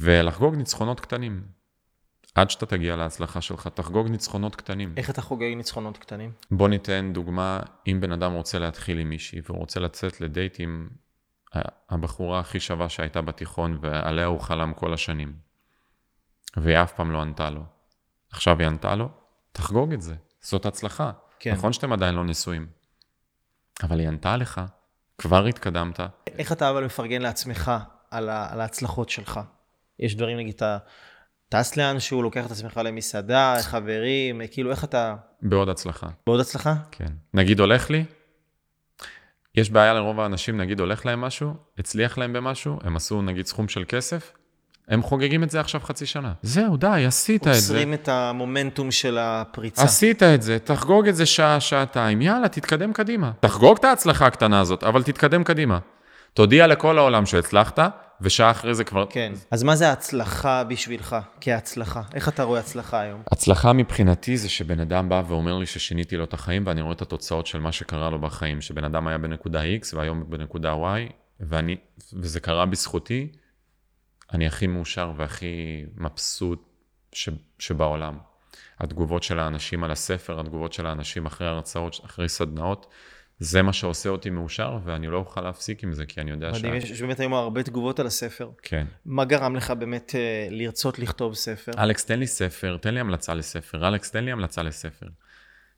ולחגוג ניצחונות קטנים. עד שאתה תגיע להצלחה שלך, תחגוג ניצחונות קטנים. איך אתה חוגג ניצחונות קטנים? בוא ניתן דוגמה, אם בן אדם רוצה להתחיל עם מישהי, והוא רוצה לצאת לדייט עם הבחורה הכי שווה שהייתה בתיכון, ועליה הוא חלם כל השנים, והיא אף פעם לא ענתה לו. עכשיו היא ענתה לו, תחגוג את זה, זאת הצלחה. כן. נכון שאתם עדיין לא נשואים, אבל היא ענתה לך, כבר התקדמת. איך אתה אבל מפרגן לעצמך על, ה, על ההצלחות שלך? יש דברים, נגיד, אתה טס לאנשהו, לוקח את עצמך למסעדה, חברים, כאילו, איך אתה... בעוד הצלחה. בעוד הצלחה? כן. נגיד הולך לי, יש בעיה לרוב האנשים, נגיד הולך להם משהו, הצליח להם במשהו, הם עשו נגיד סכום של כסף, הם חוגגים את זה עכשיו חצי שנה. זהו, די, עשית את זה. עוצרים את המומנטום של הפריצה. עשית את זה, תחגוג את זה שעה, שעתיים, יאללה, תתקדם קדימה. תחגוג את ההצלחה הקטנה הזאת, אבל תתקדם קדימה. תודיע לכל העולם שהצלחת, ושעה אחרי זה כבר... כן. אז מה זה הצלחה בשבילך, כהצלחה? איך אתה רואה הצלחה היום? הצלחה מבחינתי זה שבן אדם בא ואומר לי ששיניתי לו את החיים, ואני רואה את התוצאות של מה שקרה לו בחיים. שבן אדם היה בנקודה X והיום בנקודה Y, ואני, וזה קרה בזכותי, אני הכי מאושר והכי מבסוט ש, שבעולם. התגובות של האנשים על הספר, התגובות של האנשים אחרי הרצאות, אחרי סדנאות, זה מה שעושה אותי מאושר, ואני לא אוכל להפסיק עם זה, כי אני יודע ש... מדהים, יש באמת היום הרבה תגובות על הספר. כן. מה גרם לך באמת אה, לרצות לכתוב ספר? אלכס, תן לי ספר, תן לי המלצה לספר. אלכס, תן לי המלצה לספר.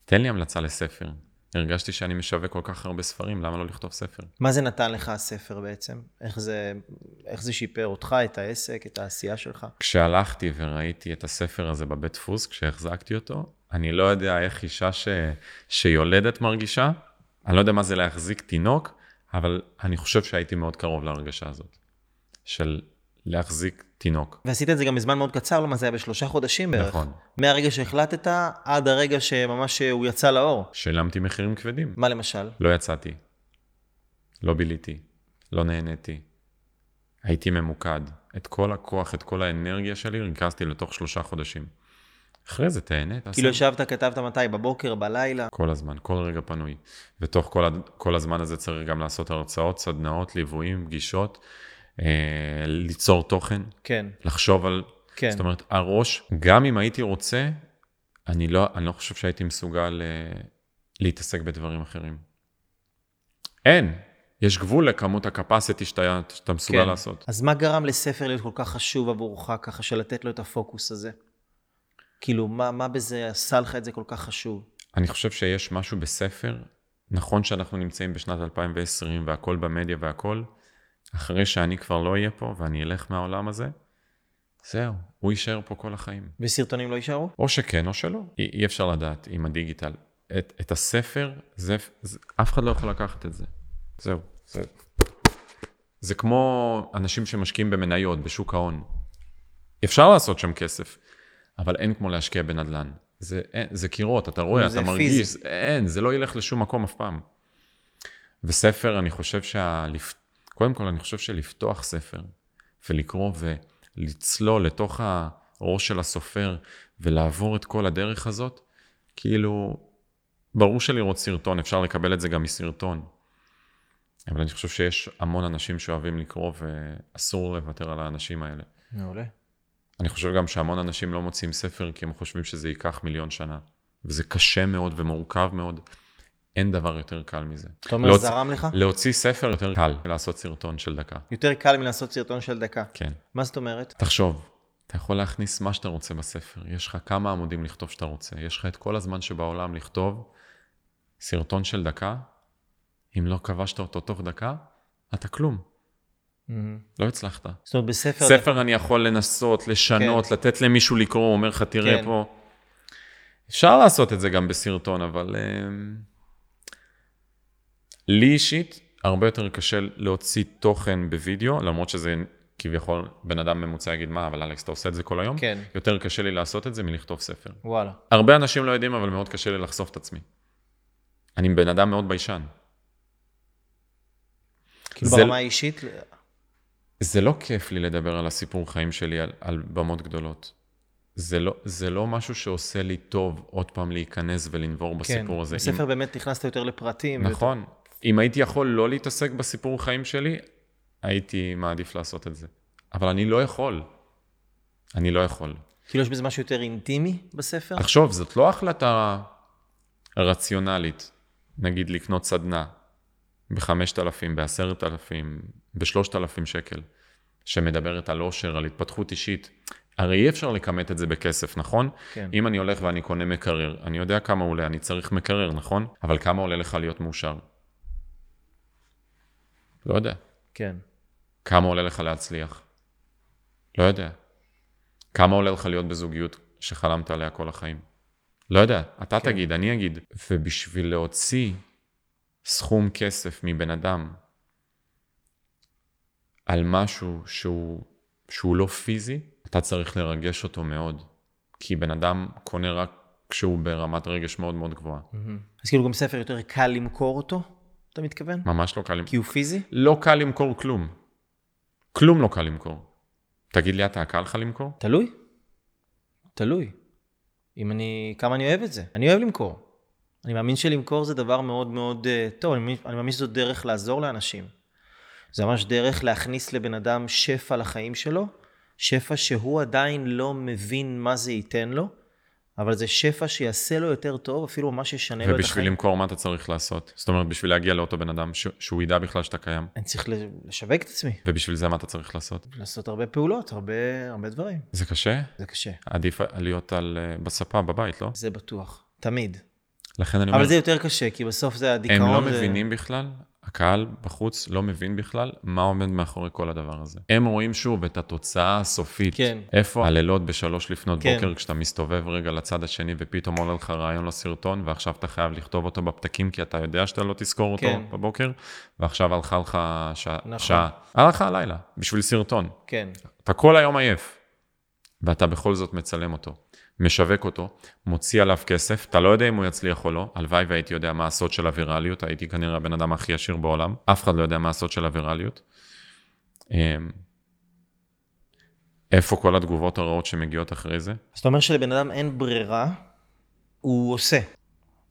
תן לי המלצה לספר. הרגשתי שאני משווק כל כך הרבה ספרים, למה לא לכתוב ספר? מה זה נתן לך הספר בעצם? איך זה, איך זה שיפר אותך, את העסק, את העשייה שלך? כשהלכתי וראיתי את הספר הזה בבית דפוס, כשהחזקתי אותו, אני לא יודע איך אישה ש... שיולדת מרגישה, אני לא יודע מה זה להחזיק תינוק, אבל אני חושב שהייתי מאוד קרוב להרגשה הזאת, של להחזיק תינוק. ועשית את זה גם בזמן מאוד קצר, למה זה היה בשלושה חודשים בערך. נכון. מהרגע שהחלטת עד הרגע שממש הוא יצא לאור. שילמתי מחירים כבדים. מה למשל? לא יצאתי, לא ביליתי, לא נהניתי. הייתי ממוקד. את כל הכוח, את כל האנרגיה שלי, ריכזתי לתוך שלושה חודשים. אחרי זה תהנה, תעשה. כאילו ישבת, כתבת מתי? בבוקר, בלילה? כל הזמן, כל רגע פנוי. ותוך כל, כל הזמן הזה צריך גם לעשות הרצאות, סדנאות, ליוויים, פגישות, אה, ליצור תוכן, כן, לחשוב על... כן. זאת אומרת, הראש, גם אם הייתי רוצה, אני לא, אני לא חושב שהייתי מסוגל אה, להתעסק בדברים אחרים. אין. יש גבול לכמות הקפסיטי שאתה, שאתה מסוגל כן. לעשות. אז מה גרם לספר להיות כל כך חשוב עבורך, ככה של לתת לו את הפוקוס הזה? כאילו, מה, מה בזה עשה לך את זה כל כך חשוב? אני חושב שיש משהו בספר, נכון שאנחנו נמצאים בשנת 2020 והכל במדיה והכל, אחרי שאני כבר לא אהיה פה ואני אלך מהעולם הזה, זהו, הוא יישאר פה כל החיים. וסרטונים לא יישארו? או שכן או שלא. אי, אי אפשר לדעת עם הדיגיטל. את, את הספר, זה, זה, אף אחד לא יכול לקחת את זה. זהו. זה, זה כמו אנשים שמשקיעים במניות, בשוק ההון. אפשר לעשות שם כסף, אבל אין כמו להשקיע בנדל"ן. זה, אין, זה קירות, אתה רואה, אתה. מרגיש, זה- אין, זה לא ילך לשום מקום אף פעם. וספר, אני חושב שה... קודם כל, אני חושב שלפתוח ספר ולקרוא ולצלול לתוך הראש של הסופר ולעבור את כל הדרך הזאת, כאילו, ברור שלראות סרטון, אפשר לקבל את זה גם מסרטון. אבל אני חושב שיש המון אנשים שאוהבים לקרוא ואסור לוותר על האנשים האלה. מעולה. אני חושב גם שהמון אנשים לא מוצאים ספר כי הם חושבים שזה ייקח מיליון שנה. וזה קשה מאוד ומורכב מאוד. אין דבר יותר קל מזה. אתה אומר, להוצ- זרם לך? להוציא ספר יותר קל מלעשות סרטון של דקה. יותר קל מלעשות סרטון של דקה. כן. מה זאת אומרת? תחשוב, אתה יכול להכניס מה שאתה רוצה בספר. יש לך כמה עמודים לכתוב שאתה רוצה. יש לך את כל הזמן שבעולם לכתוב סרטון של דקה. אם לא כבשת אותו תוך דקה, אתה כלום. לא הצלחת. זאת אומרת, בספר... ספר אני יכול לנסות, לשנות, כן. לתת למישהו לקרוא, הוא אומר לך, תראה כן. פה. אפשר לעשות את זה גם בסרטון, אבל אמ, לי אישית, הרבה יותר קשה להוציא תוכן בווידאו, למרות שזה כביכול בן אדם ממוצע יגיד, מה, אבל אלכס, אתה עושה את זה כל היום? כן. יותר קשה לי לעשות את זה מלכתוב ספר. וואלה. הרבה אנשים לא יודעים, אבל מאוד קשה לי לחשוף את עצמי. אני בן אדם מאוד ביישן. כאילו זה- ברמה האישית, זה לא כיף לי לדבר על הסיפור חיים שלי על, על במות גדולות. זה לא, זה לא משהו שעושה לי טוב עוד פעם להיכנס ולנבור כן. בסיפור הזה. בספר באמת נכנסת יותר לפרטים. אם, נכון. אם הייתי יכול לא להתעסק בסיפור חיים שלי, הייתי מעדיף לעשות את זה. אבל אני לא יכול. אני לא יכול. כאילו יש בזה משהו יותר אינטימי בספר? תחשוב, זאת לא החלטה רציונלית, נגיד לקנות סדנה ב-5,000, ב-10,000, ב-3,000 שקל, שמדברת על עושר, על התפתחות אישית. הרי אי אפשר לכמת את זה בכסף, נכון? כן. אם אני הולך ואני קונה מקרר, אני יודע כמה עולה, אני צריך מקרר, נכון? אבל כמה עולה לך להיות מאושר? לא יודע. כן. כמה עולה לך להצליח? לא יודע. כמה עולה לך להיות בזוגיות שחלמת עליה כל החיים? לא יודע, אתה כן. תגיד, אני אגיד. ובשביל להוציא סכום כסף מבן אדם על משהו שהוא, שהוא לא פיזי, אתה צריך לרגש אותו מאוד. כי בן אדם קונה רק כשהוא ברמת רגש מאוד מאוד גבוהה. אז כאילו גם ספר יותר קל למכור אותו, אתה מתכוון? ממש לא קל למכור. כי הוא פיזי? לא קל למכור כלום. כלום לא קל למכור. תגיד לי, אתה קל לך למכור? תלוי. תלוי. אם אני, כמה אני אוהב את זה. אני אוהב למכור. אני מאמין שלמכור זה דבר מאוד מאוד uh, טוב, אני מאמין, אני מאמין שזו דרך לעזור לאנשים. זה ממש דרך להכניס לבן אדם שפע לחיים שלו, שפע שהוא עדיין לא מבין מה זה ייתן לו, אבל זה שפע שיעשה לו יותר טוב, אפילו ממש ישנה לו את ובשביל החיים. למכור, מה אתה צריך לעשות? זאת אומרת, בשביל להגיע לאותו בן אדם, ש- שהוא ידע בכלל שאתה קיים. אני צריך לשווק את עצמי, ובשביל זה מה אתה צריך לעשות? לעשות הרבה פעולות, הרבה, הרבה דברים. זה קשה? זה קשה, עדיף להיות על, אה, בספה בבית, לא? זה בטוח, תמיד. לכן אני אומר, אבל זה יותר קשה, כי בסוף זה הם הדיכאון. לא זה- מבינים בכלל, הקהל בחוץ לא מבין בכלל מה עומד מאחורי כל הדבר הזה. הם רואים שוב את התוצאה הסופית. כן. איפה הלילות בשלוש לפנות כן. בוקר, כשאתה מסתובב רגע לצד השני ופתאום עולה לך רעיון לסרטון, ועכשיו אתה חייב לכתוב אותו בפתקים, כי אתה יודע שאתה לא תזכור אותו כן. בבוקר, ועכשיו הלכה לך שעה. נכון. שעה. הלכה הלילה, בשביל סרטון. כן, אתה כל היום עייף, ואתה בכל זאת מצלם אותו, משווק אותו, מוציא עליו כסף, אתה לא יודע אם הוא יצליח או לא, הלוואי והייתי יודע מה הסוד של הווירליות, הייתי כנראה הבן אדם הכי עשיר בעולם, אף אחד לא יודע מה הסוד של הווירליות. אמ, איפה כל התגובות הרעות שמגיעות אחרי זה? אז אתה אומר שלבן אדם אין ברירה, הוא עושה.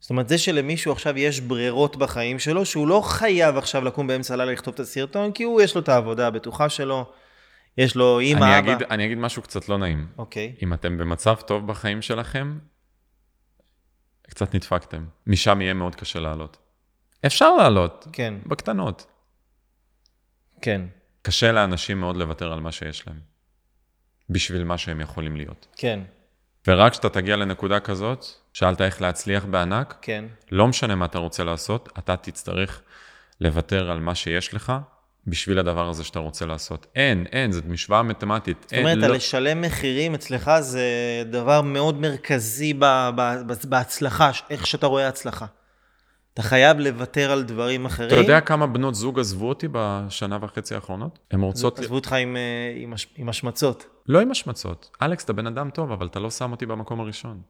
זאת אומרת, זה שלמישהו עכשיו יש ברירות בחיים שלו, שהוא לא חייב עכשיו לקום באמצע הלילה לכתוב את הסרטון, כי הוא, יש לו את העבודה הבטוחה שלו, יש לו אימא, אני אבא. אגיד, אני אגיד משהו קצת לא נעים. אוקיי. אם אתם במצב טוב בחיים שלכם, קצת נדפקתם. משם יהיה מאוד קשה לעלות. אפשר לעלות, כן, בקטנות. כן, קשה לאנשים מאוד לוותר על מה שיש להם, בשביל מה שהם יכולים להיות. כן, ורק כשאתה תגיע לנקודה כזאת, שאלת איך להצליח בענק, כן. לא משנה מה אתה רוצה לעשות, אתה תצטרך לוותר על מה שיש לך, בשביל הדבר הזה שאתה רוצה לעשות. אין, אין, זאת משוואה מתמטית. זאת אומרת, לא... לשלם מחירים אצלך זה דבר מאוד מרכזי ב- ב- ב- בהצלחה, איך שאתה רואה הצלחה. אתה חייב לוותר על דברים אחרים. אתה יודע כמה בנות זוג עזבו אותי בשנה וחצי האחרונות? הן רוצות... עזבו אותך עם, אה, עם, הש- עם השמצות. לא עם השמצות. אלכס, אתה בן אדם טוב, אבל אתה לא שם אותי במקום הראשון.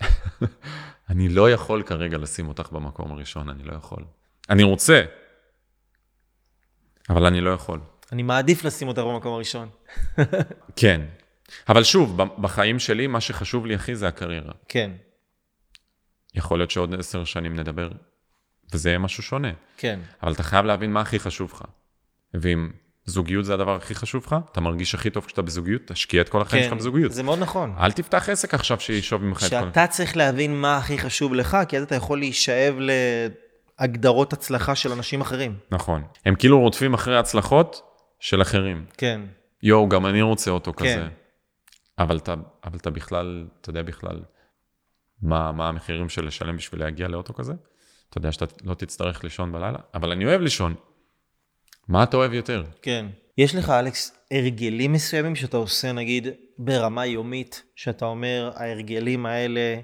אני לא יכול כרגע לשים אותך במקום הראשון, אני לא יכול. אני רוצה. אבל אני לא יכול. אני מעדיף לשים אותה במקום הראשון. כן. אבל שוב, בחיים שלי, מה שחשוב לי הכי זה הקריירה. כן, יכול להיות שעוד עשר שנים נדבר, וזה יהיה משהו שונה. כן. אבל אתה חייב להבין מה הכי חשוב לך. ואם זוגיות זה הדבר הכי חשוב לך, אתה מרגיש הכי טוב כשאתה בזוגיות, תשקיע את כל החיים שלך בזוגיות. כן, זה מאוד נכון. אל תפתח עסק עכשיו שישוב ממך את כל... שאתה צריך להבין מה הכי חשוב לך, כי אז אתה יכול להישאב להגדרות הצלחה של אנשים אחרים. נכון. הם כאילו רודפים אחרי הצלחות של אחרים. כן, יואו, גם אני רוצה אותו כן. כזה. אבל אתה, אבל אתה בכלל, אתה יודע בכלל מה, מה המחירים של לשלם בשביל להגיע לאוטו כזה? אתה יודע שאתה לא תצטרך לישון בלילה, אבל אני אוהב לישון. מה אתה אוהב יותר? כן. יש לך, אלכס, הרגלים מסוימים שאתה עושה, נגיד, ברמה יומית, שאתה אומר, ההרגלים האלה,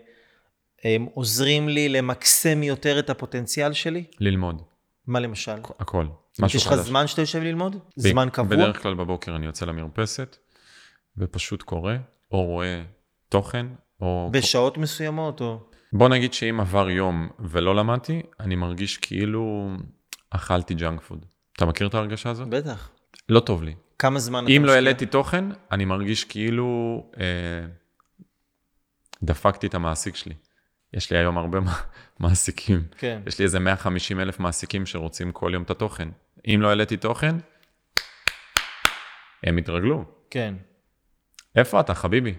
הם עוזרים לי למקסם יותר את הפוטנציאל שלי? ללמוד, מה למשל? הכל. משהו יש לך. זמן שאתה יושב ללמוד? ב- זמן קבוע? בדרך כלל בבוקר אני יוצא למרפסת, ופשוט קורא, או רואה תוכן, או... בשעות מסוימות, או... בוא נגיד שאם עבר יום ולא למדתי, אני מרגיש כאילו אכלתי junk food. אתה מכיר את ההרגשה הזאת? בטח. לא טוב לי. כמה זמן אתה אם לא משקיע? העליתי תוכן, אני מרגיש כאילו אה, דפקתי את המעסיק שלי. יש לי היום הרבה מע- מעסיקים. כן. יש לי איזה 150 אלף מעסיקים שרוצים כל יום את התוכן. אם לא העליתי תוכן, הם יתרגלו. כן. איפה אתה, חביבי?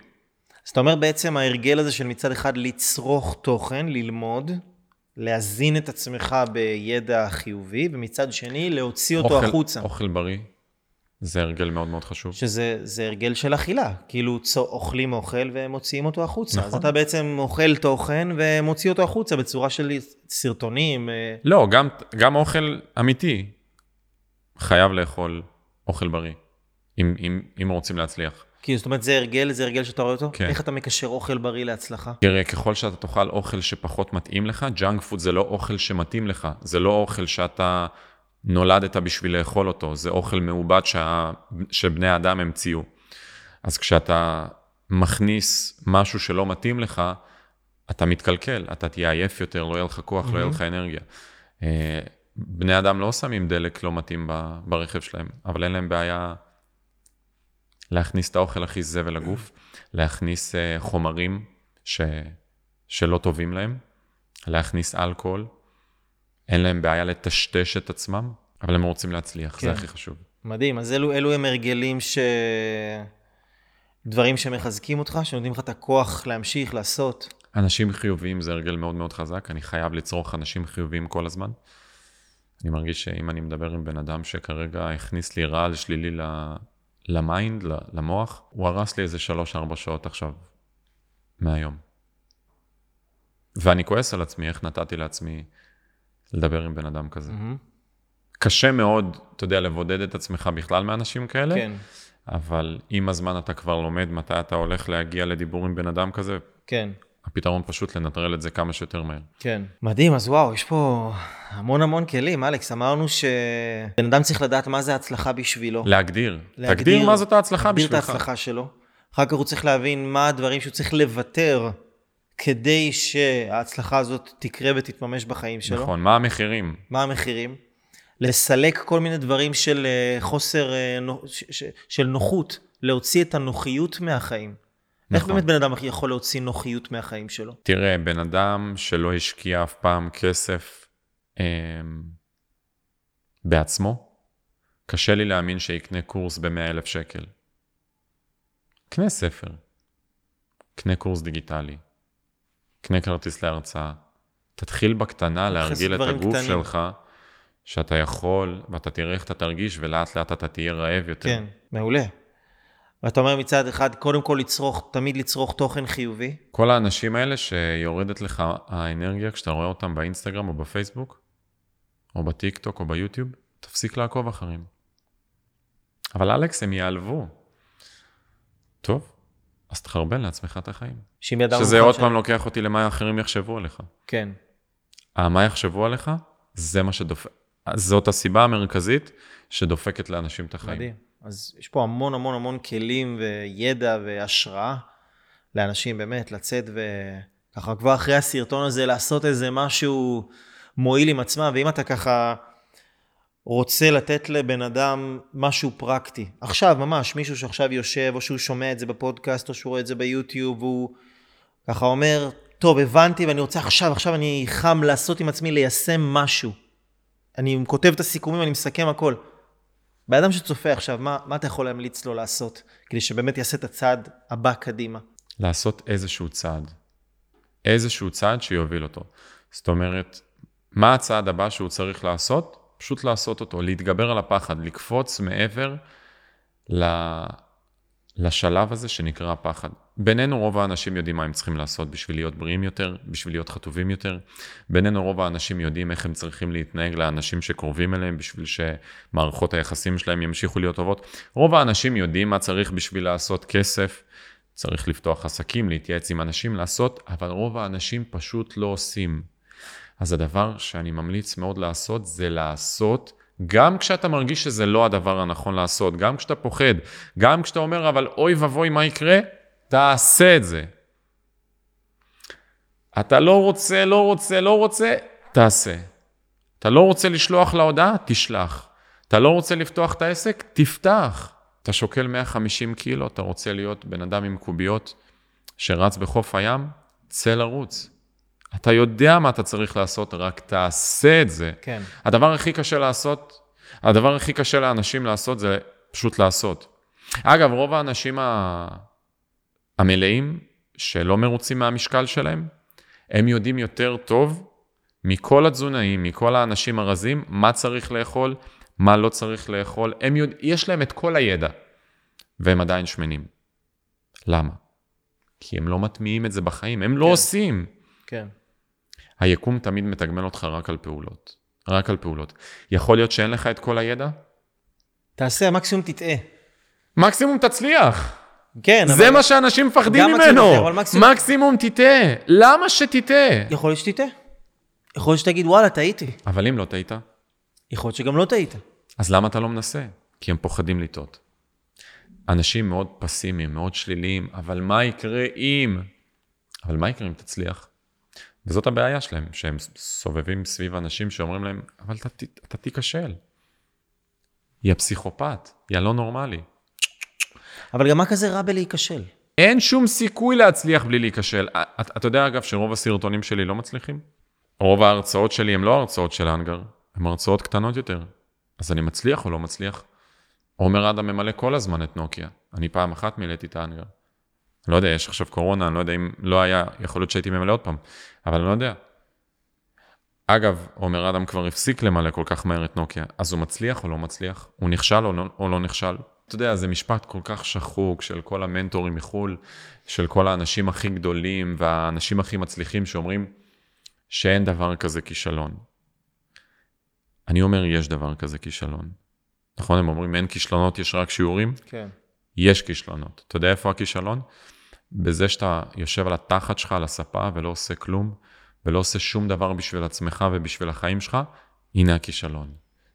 אז אתה אומר בעצם ההרגל הזה של מצד אחד לצרוך תוכן, ללמוד, להזין את עצמך בידע חיובי, ומצד שני להוציא אותו אוכל- החוצה. אוכל בריא, זה הרגל מאוד מאוד חשוב. שזה זה הרגל של אכילה, כאילו צו, אוכלים אוכל ומוציאים אותו החוצה. אז נכון. אתה בעצם אוכל תוכן ומוציא אותו החוצה בצורה של סרטונים. אה, לא, גם, גם אוכל אמיתי חייב לאכול אוכל בריא, אם, אם, אם רוצים להצליח. כאילו, זאת אומרת, זה הרגל, זה הרגל שאתה רואה אותו? כן. איך אתה מקשר אוכל בריא להצלחה? תראה, ככל שאתה תאכל אוכל שפחות מתאים לך, junk food זה לא אוכל שמתאים לך, זה לא אוכל שאתה נולדת בשביל לאכול אותו, זה אוכל מעובד שה... שבני אדם המציאו. אז כשאתה מכניס משהו שלא מתאים לך, אתה מתקלקל, אתה תהיה עייף יותר, לא יהיה לך כוח, לא יהיה לך אנרגיה. אה, בני אדם לא שמים דלק לא מתאים ברכב שלהם, אבל אין להם בעיה להכניס את האוכל הכי זבל לגוף, להכניס אה, חומרים ש... שלא טובים להם, להכניס אלכוהול, אין להם בעיה לטשטש את עצמם, אבל הם רוצים להצליח, כן. זה הכי חשוב. מדהים, אז אלו, אלו הם הרגלים ש... דברים שמחזקים אותך, שנותנים לך את הכוח להמשיך, לעשות. אנשים חיוביים זה הרגל מאוד מאוד חזק, אני חייב לצרוך אנשים חיוביים כל הזמן. אני מרגיש שאם אני מדבר עם בן אדם שכרגע הכניס לי רעל שלילי ל mind, למוח, הוא הרס לי איזה 3-4 שעות עכשיו מהיום. ואני כועס על עצמי, איך נתתי לעצמי לדבר עם בן אדם כזה. קשה מאוד, אתה יודע, לבודד את עצמך בכלל מאנשים כאלה, כן, אבל עם הזמן אתה כבר לומד מתי אתה הולך להגיע לדיבור עם בן אדם כזה, כן, הפתרון פשוט לנטרל את זה כמה שיותר מהר. כן. מדהים, אז וואו, יש פה המון המון כלים. אלכס, אמרנו שבן אדם צריך לדעת מה זה הצלחה בשבילו. להגדיר. תגדיר מה זאת ההצלחה להגדיר את בשבילך. ההצלחה שלו. אחר כך הוא צריך להבין מה הדברים שהוא צריך לוותר כדי שההצלחה הזאת תקרה ותתממש בחיים שלו. נכון, מה המחירים? מה המחירים? לסלק כל מיני דברים של אה, חוסר, אה, של נוחות, להוציא את הנוחיות מהחיים. איך נכון. באמת בן אדם יכול להוציא נוחיות מהחיים שלו? תראה, בן אדם שלא השקיע אף פעם כסף אה, בעצמו, קשה לי להאמין שיקנה קורס ב-100 אלף שקל. קנה ספר, קנה קורס דיגיטלי, קנה כרטיס להרצאה. תתחיל בקטנה להרגיל את הגוף קטנים. שלך, שאתה יכול, ואתה תראה איך אתה תרגיש, ולאט לאט אתה תהיה רעב יותר. כן, מעולה. ואתה אומר מצד אחד, קודם כל לצרוך, תמיד לצרוך תוכן חיובי. כל האנשים האלה שיורדת לך האנרגיה כשאתה רואה אותם באינסטגרם או בפייסבוק, או בטיק טוק או ביוטיוב, תפסיק לעקוב אחריהם. אבל אלכס, הם ייעלבו. טוב, אז תחרבן לעצמך את החיים. שאם ידענו... שזה עוד ש- פעם לוקח אותי למה אחרים יחשבו עליך. כן, מה יחשבו עליך, זה מה שדופק. זאת הסיבה המרכזית שדופקת לאנשים את החיים. מדהים. אז יש פה המון המון המון כלים וידע והשראה לאנשים באמת לצאת וככה כבר אחרי הסרטון הזה לעשות איזה משהו מועיל עם עצמם, ואם אתה ככה רוצה לתת לבן אדם משהו פרקטי. עכשיו, ממש, מישהו שעכשיו יושב, או שהוא שומע את זה בפודקאסט, או שהוא רואה את זה ביוטיוב, והוא ככה אומר, טוב, הבנתי, ואני רוצה עכשיו, עכשיו אני חם לעשות עם עצמי, ליישם משהו. אני כותב את הסיכומים, אני מסכם הכל. בן אדם שצופה עכשיו, מה, מה אתה יכול להמליץ לו לעשות, כדי שבאמת יעשה את הצעד הבא קדימה? לעשות איזשהו צעד. איזשהו צעד שיוביל אותו. זאת אומרת, מה הצעד הבא שהוא צריך לעשות? פשוט לעשות אותו, להתגבר על הפחד, לקפוץ מעבר ל... לשלב הזה שנקרא פחד. בינינו רוב האנשים יודעים מה הם צריכים לעשות בשביל להיות בריאים יותר, בשביל להיות חטובים יותר. בינינו רוב האנשים יודעים איך הם צריכים להתנהג לאנשים שקרובים אליהם, בשביל שמערכות היחסים שלהם ימשיכו להיות טובות. רוב האנשים יודעים מה צריך בשביל לעשות כסף. צריך לפתוח עסקים, להתייעץ עם אנשים, לעשות, אבל רוב האנשים פשוט לא עושים. אז הדבר שאני ממליץ מאוד לעשות זה לעשות גם כשאתה מרגיש שזה לא הדבר הנכון לעשות, גם כשאתה פוחד, גם כשאתה אומר, אבל אוי ואבוי, מה יקרה? תעשה את זה. אתה לא רוצה, לא רוצה, לא רוצה, תעשה. אתה לא רוצה לשלוח להודעה? תשלח. אתה לא רוצה לפתוח את העסק? תפתח. אתה שוקל 150 קילו, אתה רוצה להיות בן אדם עם קוביות שרץ בחוף הים? צא לרוץ. אתה יודע מה אתה צריך לעשות, רק תעשה את זה. כן. הדבר הכי קשה לעשות, הדבר הכי קשה לאנשים לעשות זה פשוט לעשות. אגב, רוב האנשים ה... המלאים, שלא מרוצים מהמשקל שלהם, הם יודעים יותר טוב מכל התזונאים, מכל האנשים הרזים, מה צריך לאכול, מה לא צריך לאכול. הם יודע... יש להם את כל הידע, והם עדיין שמנים. למה? כי הם לא מטמיעים את זה בחיים, הם לא כן. עושים. כן. היקום תמיד מתגמל אותך רק על פעולות. רק על פעולות. יכול להיות שאין לך את כל הידע? תעשה, מקסימום תטעה. מקסימום תצליח. כן, זה אבל מה שאנשים מפחדים ממנו. מקסימום- מקסימום תטעה. למה שתטעה? יכול להיות שתטעה. יכול להיות שתגיד, וואלה, טעיתי. אבל אם לא טעית, יכול להיות שגם לא טעית. אז למה אתה לא מנסה? כי הם פוחדים לטעות. אנשים מאוד פסימיים, מאוד שליליים, אבל מה יקרה אם... אבל מה יקרה אם תצליח? וזאת הבעיה שלהם, שהם סובבים סביב אנשים שאומרים להם, אבל אתה, תיכשל. היא הפסיכופת, היא הלא נורמלי. אבל גם מה כזה רע בלהיכשל? אין שום סיכוי להצליח בלי להיכשל. אתה, אתה יודע, אגב, שרוב הסרטונים שלי לא מצליחים? רוב ההרצאות שלי הן לא הרצאות של אנגר, הן הרצאות קטנות יותר. אז אני מצליח או לא מצליח? עומר אדם ממלא כל הזמן את נוקיה. אני פעם אחת מילאתי את האנגר. אני לא יודע, יש עכשיו קורונה, אני לא יודע אם לא היה, יכול להיות שהייתי ממלא עוד פעם, אבל אני לא יודע. אגב, עומר אדם כבר הפסיק למלא כל כך מהר את נוקיה, אז הוא מצליח או לא מצליח? הוא נכשל או לא, או לא נכשל? אתה יודע, זה משפט כל כך שחוק של כל המנטורים מחו"ל, של כל האנשים הכי גדולים והאנשים הכי מצליחים שאומרים שאין דבר כזה כישלון. אני אומר, יש דבר כזה כישלון. נכון, הם אומרים, אין כישלונות, יש רק שיעורים? כן. יש כישלונות. אתה יודע איפה הכישלון? בזה שאתה יושב על התחת שלך, על הספה, ולא עושה כלום, ולא עושה שום דבר בשביל עצמך ובשביל החיים שלך, הנה הכישלון.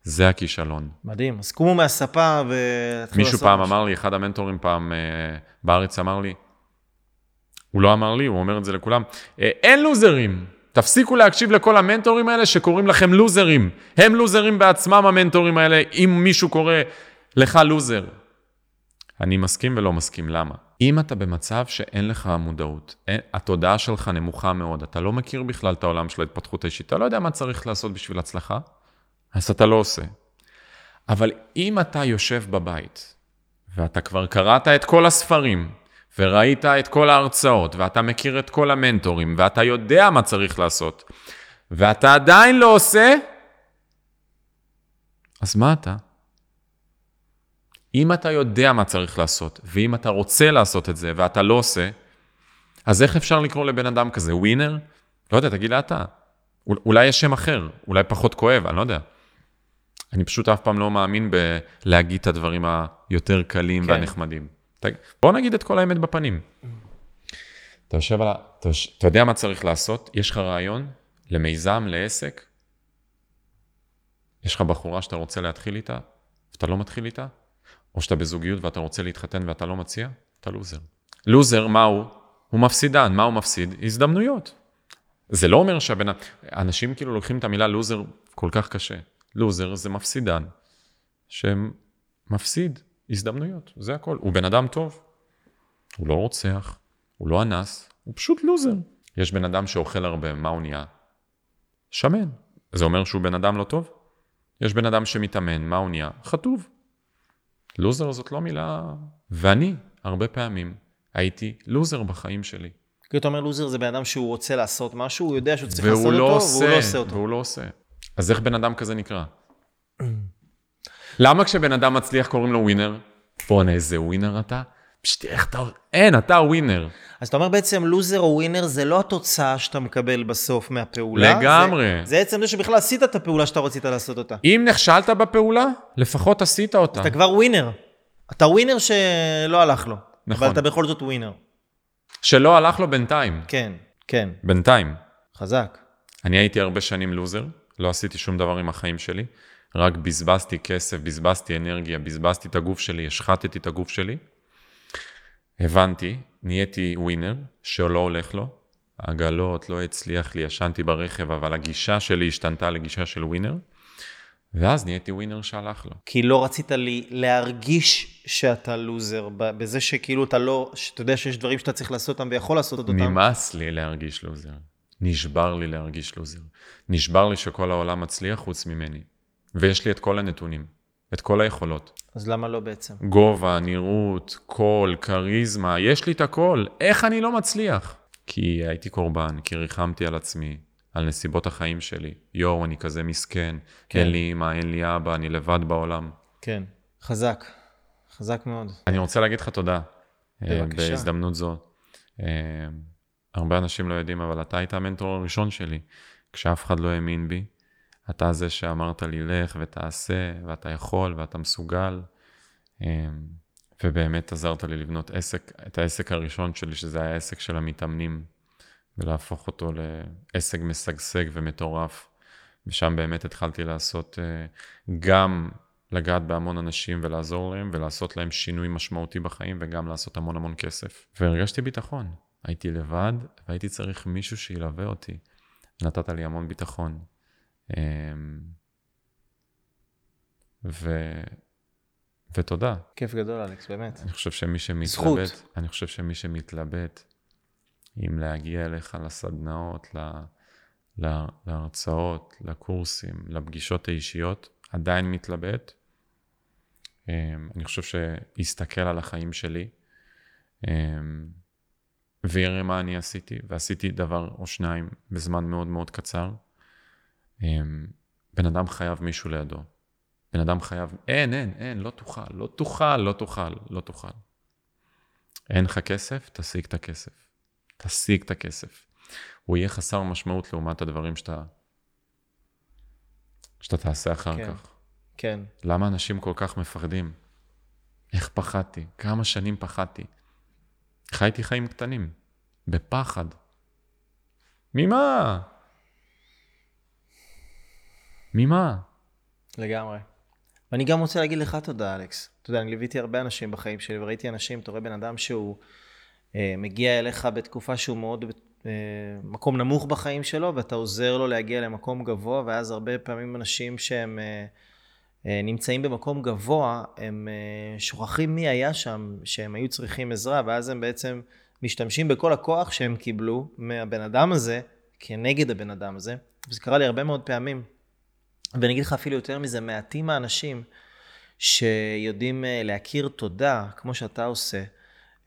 זה הכישלון. מדהים. אז קומו מהספה ותתחילו מישהו פעם אמר לי, אחד המנטורים פעם אה, בארץ אמר לי, הוא לא אמר לי, הוא אומר את זה לכולם, "אה, אין לוזרים. תפסיקו להקשיב לכל המנטורים האלה שקוראים לכם לוזרים. הם לוזרים בעצמם, המנטורים האלה, אם מישהו קורא לך לוזר. אני מסכים ולא מסכים, למה? אם אתה במצב שאין לך מודעות, אין, התודעה שלך נמוכה מאוד, אתה לא מכיר בכלל את העולם של ההתפתחות האישית, אתה לא יודע מה צריך לעשות בשביל הצלחה, אז אתה לא עושה. אבל אם אתה יושב בבית, ואתה כבר קראת את כל הספרים, וראית את כל ההרצאות, ואתה מכיר את כל המנטורים, ואתה יודע מה צריך לעשות, ואתה עדיין לא עושה, אז מה אתה? אם אתה יודע מה צריך לעשות, ואם אתה רוצה לעשות את זה, ואתה לא עושה, אז איך אפשר לקרוא לבן אדם כזה? ווינר? לא יודע, תגיד לי אתה. אול- אולי יש שם אחר, אולי פחות כואב, אני לא יודע. אני פשוט אף פעם לא מאמין בלהגיד את הדברים היותר קלים כן. והנחמדים. בוא נגיד את כל האמת בפנים. אתה יושב על ה... אתה יודע מה צריך לעשות? יש לך רעיון למיזם, לעסק? יש לך בחורה שאתה רוצה להתחיל איתה, ואתה לא מתחיל איתה? או שאתה בזוגיות ואתה רוצה להתחתן ואתה לא מציע? אתה לוזר. לוזר, מה הוא? הוא מפסידן. מה הוא מפסיד? הזדמנויות. זה לא אומר שהבן... אנשים כאילו לוקחים את המילה לוזר כל כך קשה. לוזר זה מפסידן, שמפסיד הזדמנויות, זה הכל. הוא בן אדם טוב, הוא לא רוצח, הוא לא אנס, הוא פשוט לוזר. יש בן אדם שאוכל הרבה, מה הוא נהיה? שמן. זה אומר שהוא בן אדם לא טוב? יש בן אדם שמתאמן, מה הוא נהיה? חטוב. לוזר זאת לא מילה... ואני, הרבה פעמים, הייתי לוזר בחיים שלי. כי אתה אומר לוזר זה בן אדם שהוא רוצה לעשות משהו, הוא יודע שהוא צריך לעשות לא אותו, עושה, והוא לא עושה אותו. והוא לא עושה. אז איך בן אדם כזה נקרא? למה כשבן אדם מצליח קוראים לו ווינר? בואנה, איזה ווינר אתה? פשוט איך אתה... אין, אתה ווינר. אז אתה אומר בעצם לוזר או ווינר זה לא התוצאה שאתה מקבל בסוף מהפעולה. לגמרי. זה, זה עצם זה שבכלל עשית את הפעולה שאתה רצית לעשות אותה. אם נכשלת בפעולה, לפחות עשית אותה. אתה כבר ווינר. אתה ווינר שלא הלך לו. נכון. אבל אתה בכל זאת ווינר. שלא הלך לו בינתיים. כן, כן. בינתיים. חזק. אני הייתי הרבה שנים לוזר, לא עשיתי שום דבר עם החיים שלי, רק בזבזתי כסף, בזבזתי אנרגיה, בזבזתי את הגוף שלי, השחטתי את הגוף שלי. הבנתי, נהייתי ווינר, שלא הולך לו. עגלות, לא הצליח לי, ישנתי ברכב, אבל הגישה שלי השתנתה לגישה של ווינר. ואז נהייתי ווינר שהלך לו. כי לא רצית לי להרגיש שאתה לוזר, בזה שכאילו אתה לא, שאתה יודע שיש דברים שאתה צריך לעשות אותם ויכול לעשות אותם. נמאס לי להרגיש לוזר. נשבר לי להרגיש לוזר. נשבר לי שכל העולם מצליח חוץ ממני. ויש לי את כל הנתונים, את כל היכולות. אז למה לא בעצם? גובה, נראות, קול, כריזמה, יש לי את הכל. איך אני לא מצליח? כי הייתי קורבן, כי ריחמתי על עצמי, על נסיבות החיים שלי. יואו, אני כזה מסכן, כן. אין לי אמא, אין לי אבא, אני לבד בעולם. כן. חזק. חזק מאוד. אני רוצה להגיד לך תודה. אה, בבקשה. בהזדמנות זו. אה, הרבה אנשים לא יודעים, אבל אתה היית המנטור הראשון שלי. כשאף אחד לא האמין בי, אתה זה שאמרת לי, לך ותעשה, ואתה יכול, ואתה מסוגל. אה, ובאמת עזרת לי לבנות עסק, את העסק הראשון שלי, שזה היה העסק של המתאמנים, ולהפוך אותו לעסק משגשג ומטורף. ושם באמת התחלתי לעשות, אה, גם לגעת בהמון אנשים ולעזור להם, ולעשות להם שינוי משמעותי בחיים, וגם לעשות המון המון כסף. והרגשתי ביטחון. הייתי לבד, והייתי צריך מישהו שילווה אותי. נתת לי המון ביטחון. אמ, ו... ותודה. כיף גדול, אלכס, באמת. אני חושב שמי שמתלבט, זכות. אני חושב שמי שמתלבט, אם להגיע אליך לסדנאות, ל, ל, להרצאות, לקורסים, לפגישות האישיות, עדיין מתלבט, אמ, אני חושב שיסתכל על החיים שלי, אמ, ויראה מה אני עשיתי, ועשיתי דבר או שניים בזמן מאוד מאוד קצר. אמ, בן אדם חייב מישהו לידו. בן אדם חייב, אין, אין, אין, לא תוכל, לא תוכל, לא תוכל, לא תוכל. אין לך כסף, תשיג את הכסף. תשיג את הכסף. הוא יהיה חסר משמעות לעומת הדברים שאתה, שאתה תעשה אחר כן. כך. כן. למה אנשים כל כך מפחדים? איך פחדתי? כמה שנים פחדתי? חייתי חיים קטנים, בפחד. ממה? ממה? לגמרי. ואני גם רוצה להגיד לך תודה, אלכס. אתה יודע, אני ליוויתי הרבה אנשים בחיים שלי, וראיתי אנשים, אתה רואה בן אדם שהוא אה, מגיע אליך בתקופה שהוא מאוד אה, מקום נמוך בחיים שלו, ואתה עוזר לו להגיע למקום גבוה, ואז הרבה פעמים אנשים שהם אה, אה, נמצאים במקום גבוה, הם אה, שוכחים מי היה שם, שהם היו צריכים עזרה, ואז הם בעצם משתמשים בכל הכוח שהם קיבלו מהבן אדם הזה, כנגד הבן אדם הזה. וזה קרה לי הרבה מאוד פעמים. ואני אגיד לך אפילו יותר מזה, מעטים האנשים שיודעים אה, להכיר תודה, כמו שאתה עושה,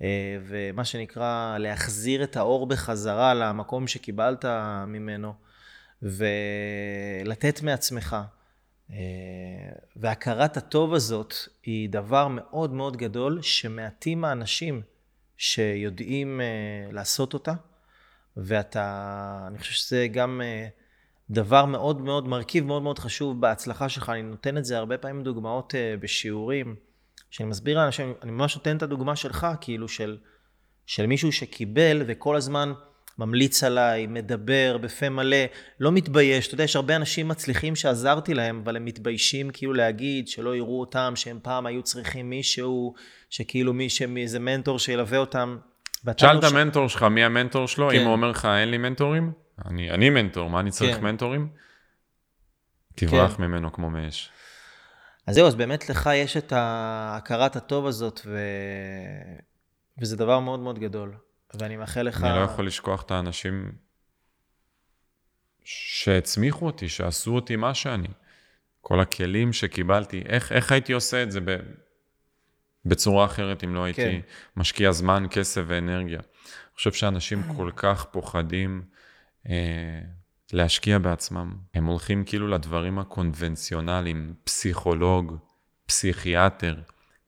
אה, ומה שנקרא להחזיר את האור בחזרה למקום שקיבלת ממנו, ולתת מעצמך. אה, והכרת הטוב הזאת היא דבר מאוד מאוד גדול, שמעטים האנשים שיודעים לעשות אותה, ואתה, אני חושב שזה גם... דבר מאוד מאוד, מרכיב מאוד מאוד חשוב בהצלחה שלך. אני נותן את זה הרבה פעמים דוגמאות uh, בשיעורים, שאני מסביר לאנשים, אני ממש נותן את הדוגמה שלך, כאילו של, של מישהו שקיבל וכל הזמן ממליץ עליי, מדבר בפה מלא, לא מתבייש. אתה יודע, יש הרבה אנשים מצליחים שעזרתי להם, אבל הם מתביישים כאילו להגיד שלא יראו אותם, שהם פעם היו צריכים מישהו, שכאילו מישהו, איזה מנטור שילווה אותם. שאל לא את ש- המנטור שלך מי המנטור שלו, כן. אם הוא אומר לך אין לי מנטורים, אני, אני מנטור, מה אני צריך כן. מנטורים? תברח כן. ממנו כמו מאש. אז זהו, אז באמת לך יש את ההכרת הטוב הזאת, ו... וזה דבר מאוד מאוד גדול. ואני מאחל לך... אני לא יכול לשכוח את האנשים שהצמיחו אותי, שעשו אותי מה שאני. כל הכלים שקיבלתי, איך, איך הייתי עושה את זה ב, בצורה אחרת אם לא הייתי כן. משקיע זמן, כסף ואנרגיה. אני חושב שאנשים כל כך פוחדים להשקיע בעצמם. הם הולכים כאילו לדברים הקונבנציונליים, פסיכולוג, פסיכיאטר,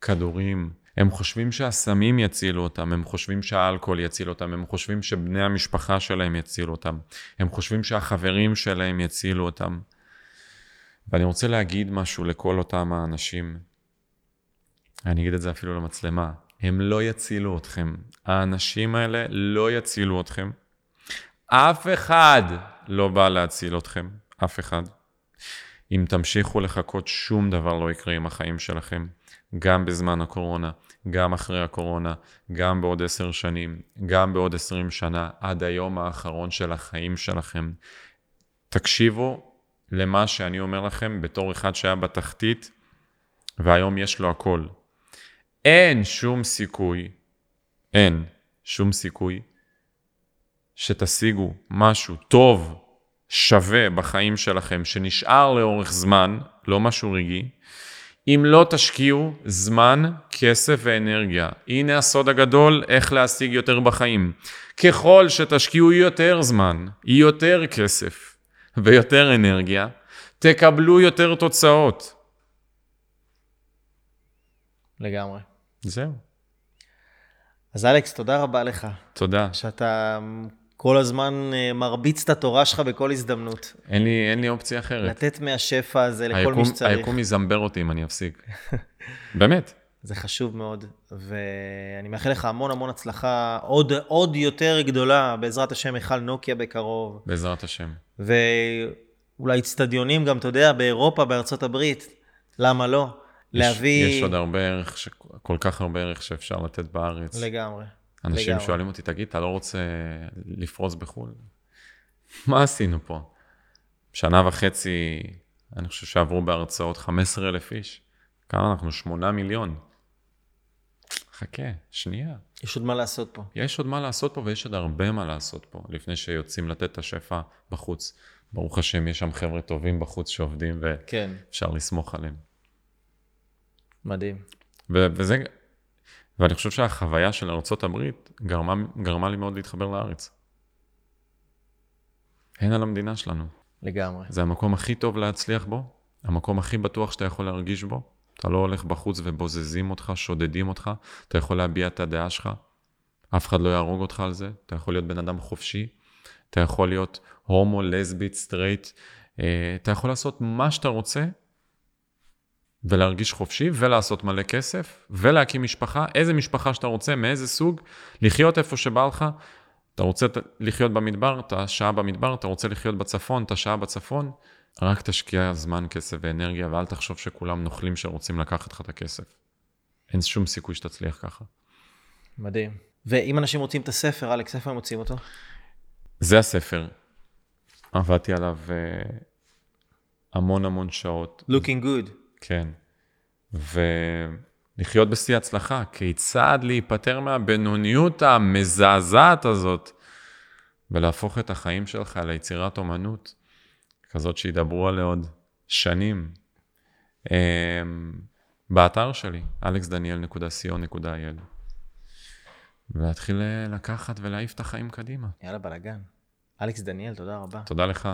כדורים. הם חושבים שהסמים יצילו אותם, הם חושבים שהאלכוהול יציל אותם, הם חושבים שבני המשפחה שלהם יצילו אותם, הם חושבים שהחברים שלהם יצילו אותם. ואני רוצה להגיד משהו לכל אותם האנשים. אני אגיד את זה אפילו למצלמה. הם לא יצילו אתכם. האנשים האלה לא יצילו אתכם. אף אחד לא בא להציל אתכם. אף אחד. אם תמשיכו לחכות, שום דבר לא יקרה עם החיים שלכם. גם בזמן הקורונה, גם אחרי הקורונה, גם בעוד עשר שנים, גם בעוד עשרים שנה, עד היום האחרון של החיים שלכם. תקשיבו למה שאני אומר לכם בתור אחד שהיה בתחתית, והיום יש לו הכל. אין שום סיכוי, אין שום סיכוי שתשיגו משהו טוב, שווה בחיים שלכם, שנשאר לאורך זמן, לא משהו רגעי, אם לא תשקיעו זמן, כסף ואנרגיה. הנה הסוד הגדול, איך להשיג יותר בחיים. ככל שתשקיעו יותר זמן, יותר כסף ויותר אנרגיה, תקבלו יותר תוצאות. לגמרי. זהו. אז אלכס, תודה רבה לך, תודה. שאתה כל הזמן אה, מרביץ את התורה שלך בכל הזדמנות. אין לי, אין לי אופציה אחרת. לתת מהשפע הזה לכל היקום, מי שצריך. היקום יזמבר אותי אם אני אפסיק. באמת. זה חשוב מאוד, ואני מאחל לך המון המון הצלחה, עוד, עוד יותר גדולה, בעזרת השם, היכל נוקיה בקרוב, בעזרת השם. ואולי אצטדיונים גם, אתה יודע, באירופה, בארצות הברית, למה לא? להביא... יש, יש עוד הרבה ערך, ש... כל כך הרבה ערך שאפשר לתת בארץ. לגמרי. אנשים לגמרי. שואלים אותי, תגיד, אתה לא רוצה לפרוץ בחו"ל? מה עשינו פה? שנה וחצי, אני חושב שעברו בהרצאות 15,000 איש. כמה אנחנו? 8 מיליון. חכה, שנייה. יש עוד מה לעשות פה. יש עוד מה לעשות פה ויש עוד הרבה מה לעשות פה, לפני שיוצאים לתת את השפע בחוץ. ברוך השם, יש שם חבר'ה טובים בחוץ שעובדים כן, ואפשר לסמוך עליהם. מדהים. ו- וזה, ואני חושב שהחוויה של ארה"ב גרמה, גרמה לי מאוד להתחבר לארץ. הן על המדינה שלנו. לגמרי. זה המקום הכי טוב להצליח בו, המקום הכי בטוח שאתה יכול להרגיש בו. אתה לא הולך בחוץ ובוזזים אותך, שודדים אותך, אתה יכול להביע את הדעה שלך, אף אחד לא יהרוג אותך על זה, אתה יכול להיות בן אדם חופשי, אתה יכול להיות הומו, לסבית, straight, אה, אתה יכול לעשות מה שאתה רוצה, ולהרגיש חופשי, ולעשות מלא כסף, ולהקים משפחה, איזה משפחה שאתה רוצה, מאיזה סוג, לחיות איפה שבא לך. אתה רוצה לחיות במדבר, אתה שעה במדבר, אתה רוצה לחיות בצפון, אתה שעה בצפון, רק תשקיע זמן, כסף ואנרגיה, ואל תחשוב שכולם נוכלים שרוצים לקחת לך את הכסף. אין שום סיכוי שתצליח ככה. מדהים. ואם אנשים רוצים את הספר, אלכס, איפה הם מוצאים אותו? זה הספר. עבדתי עליו אה, המון המון שעות. Looking good. כן. ולחיות בשיא הצלחה, כיצד להיפטר מהבינוניות המזעזעת הזאת, ולהפוך את החיים שלך ליצירת אומנות, כזאת שידברו עליה עוד שנים. אמ, באתר שלי, alexdaniel.co.il, ולהתחיל אה, לקחת ולהעיף את החיים קדימה. יאללה, בלאגן. אלכס דניאל, תודה רבה. תודה לך.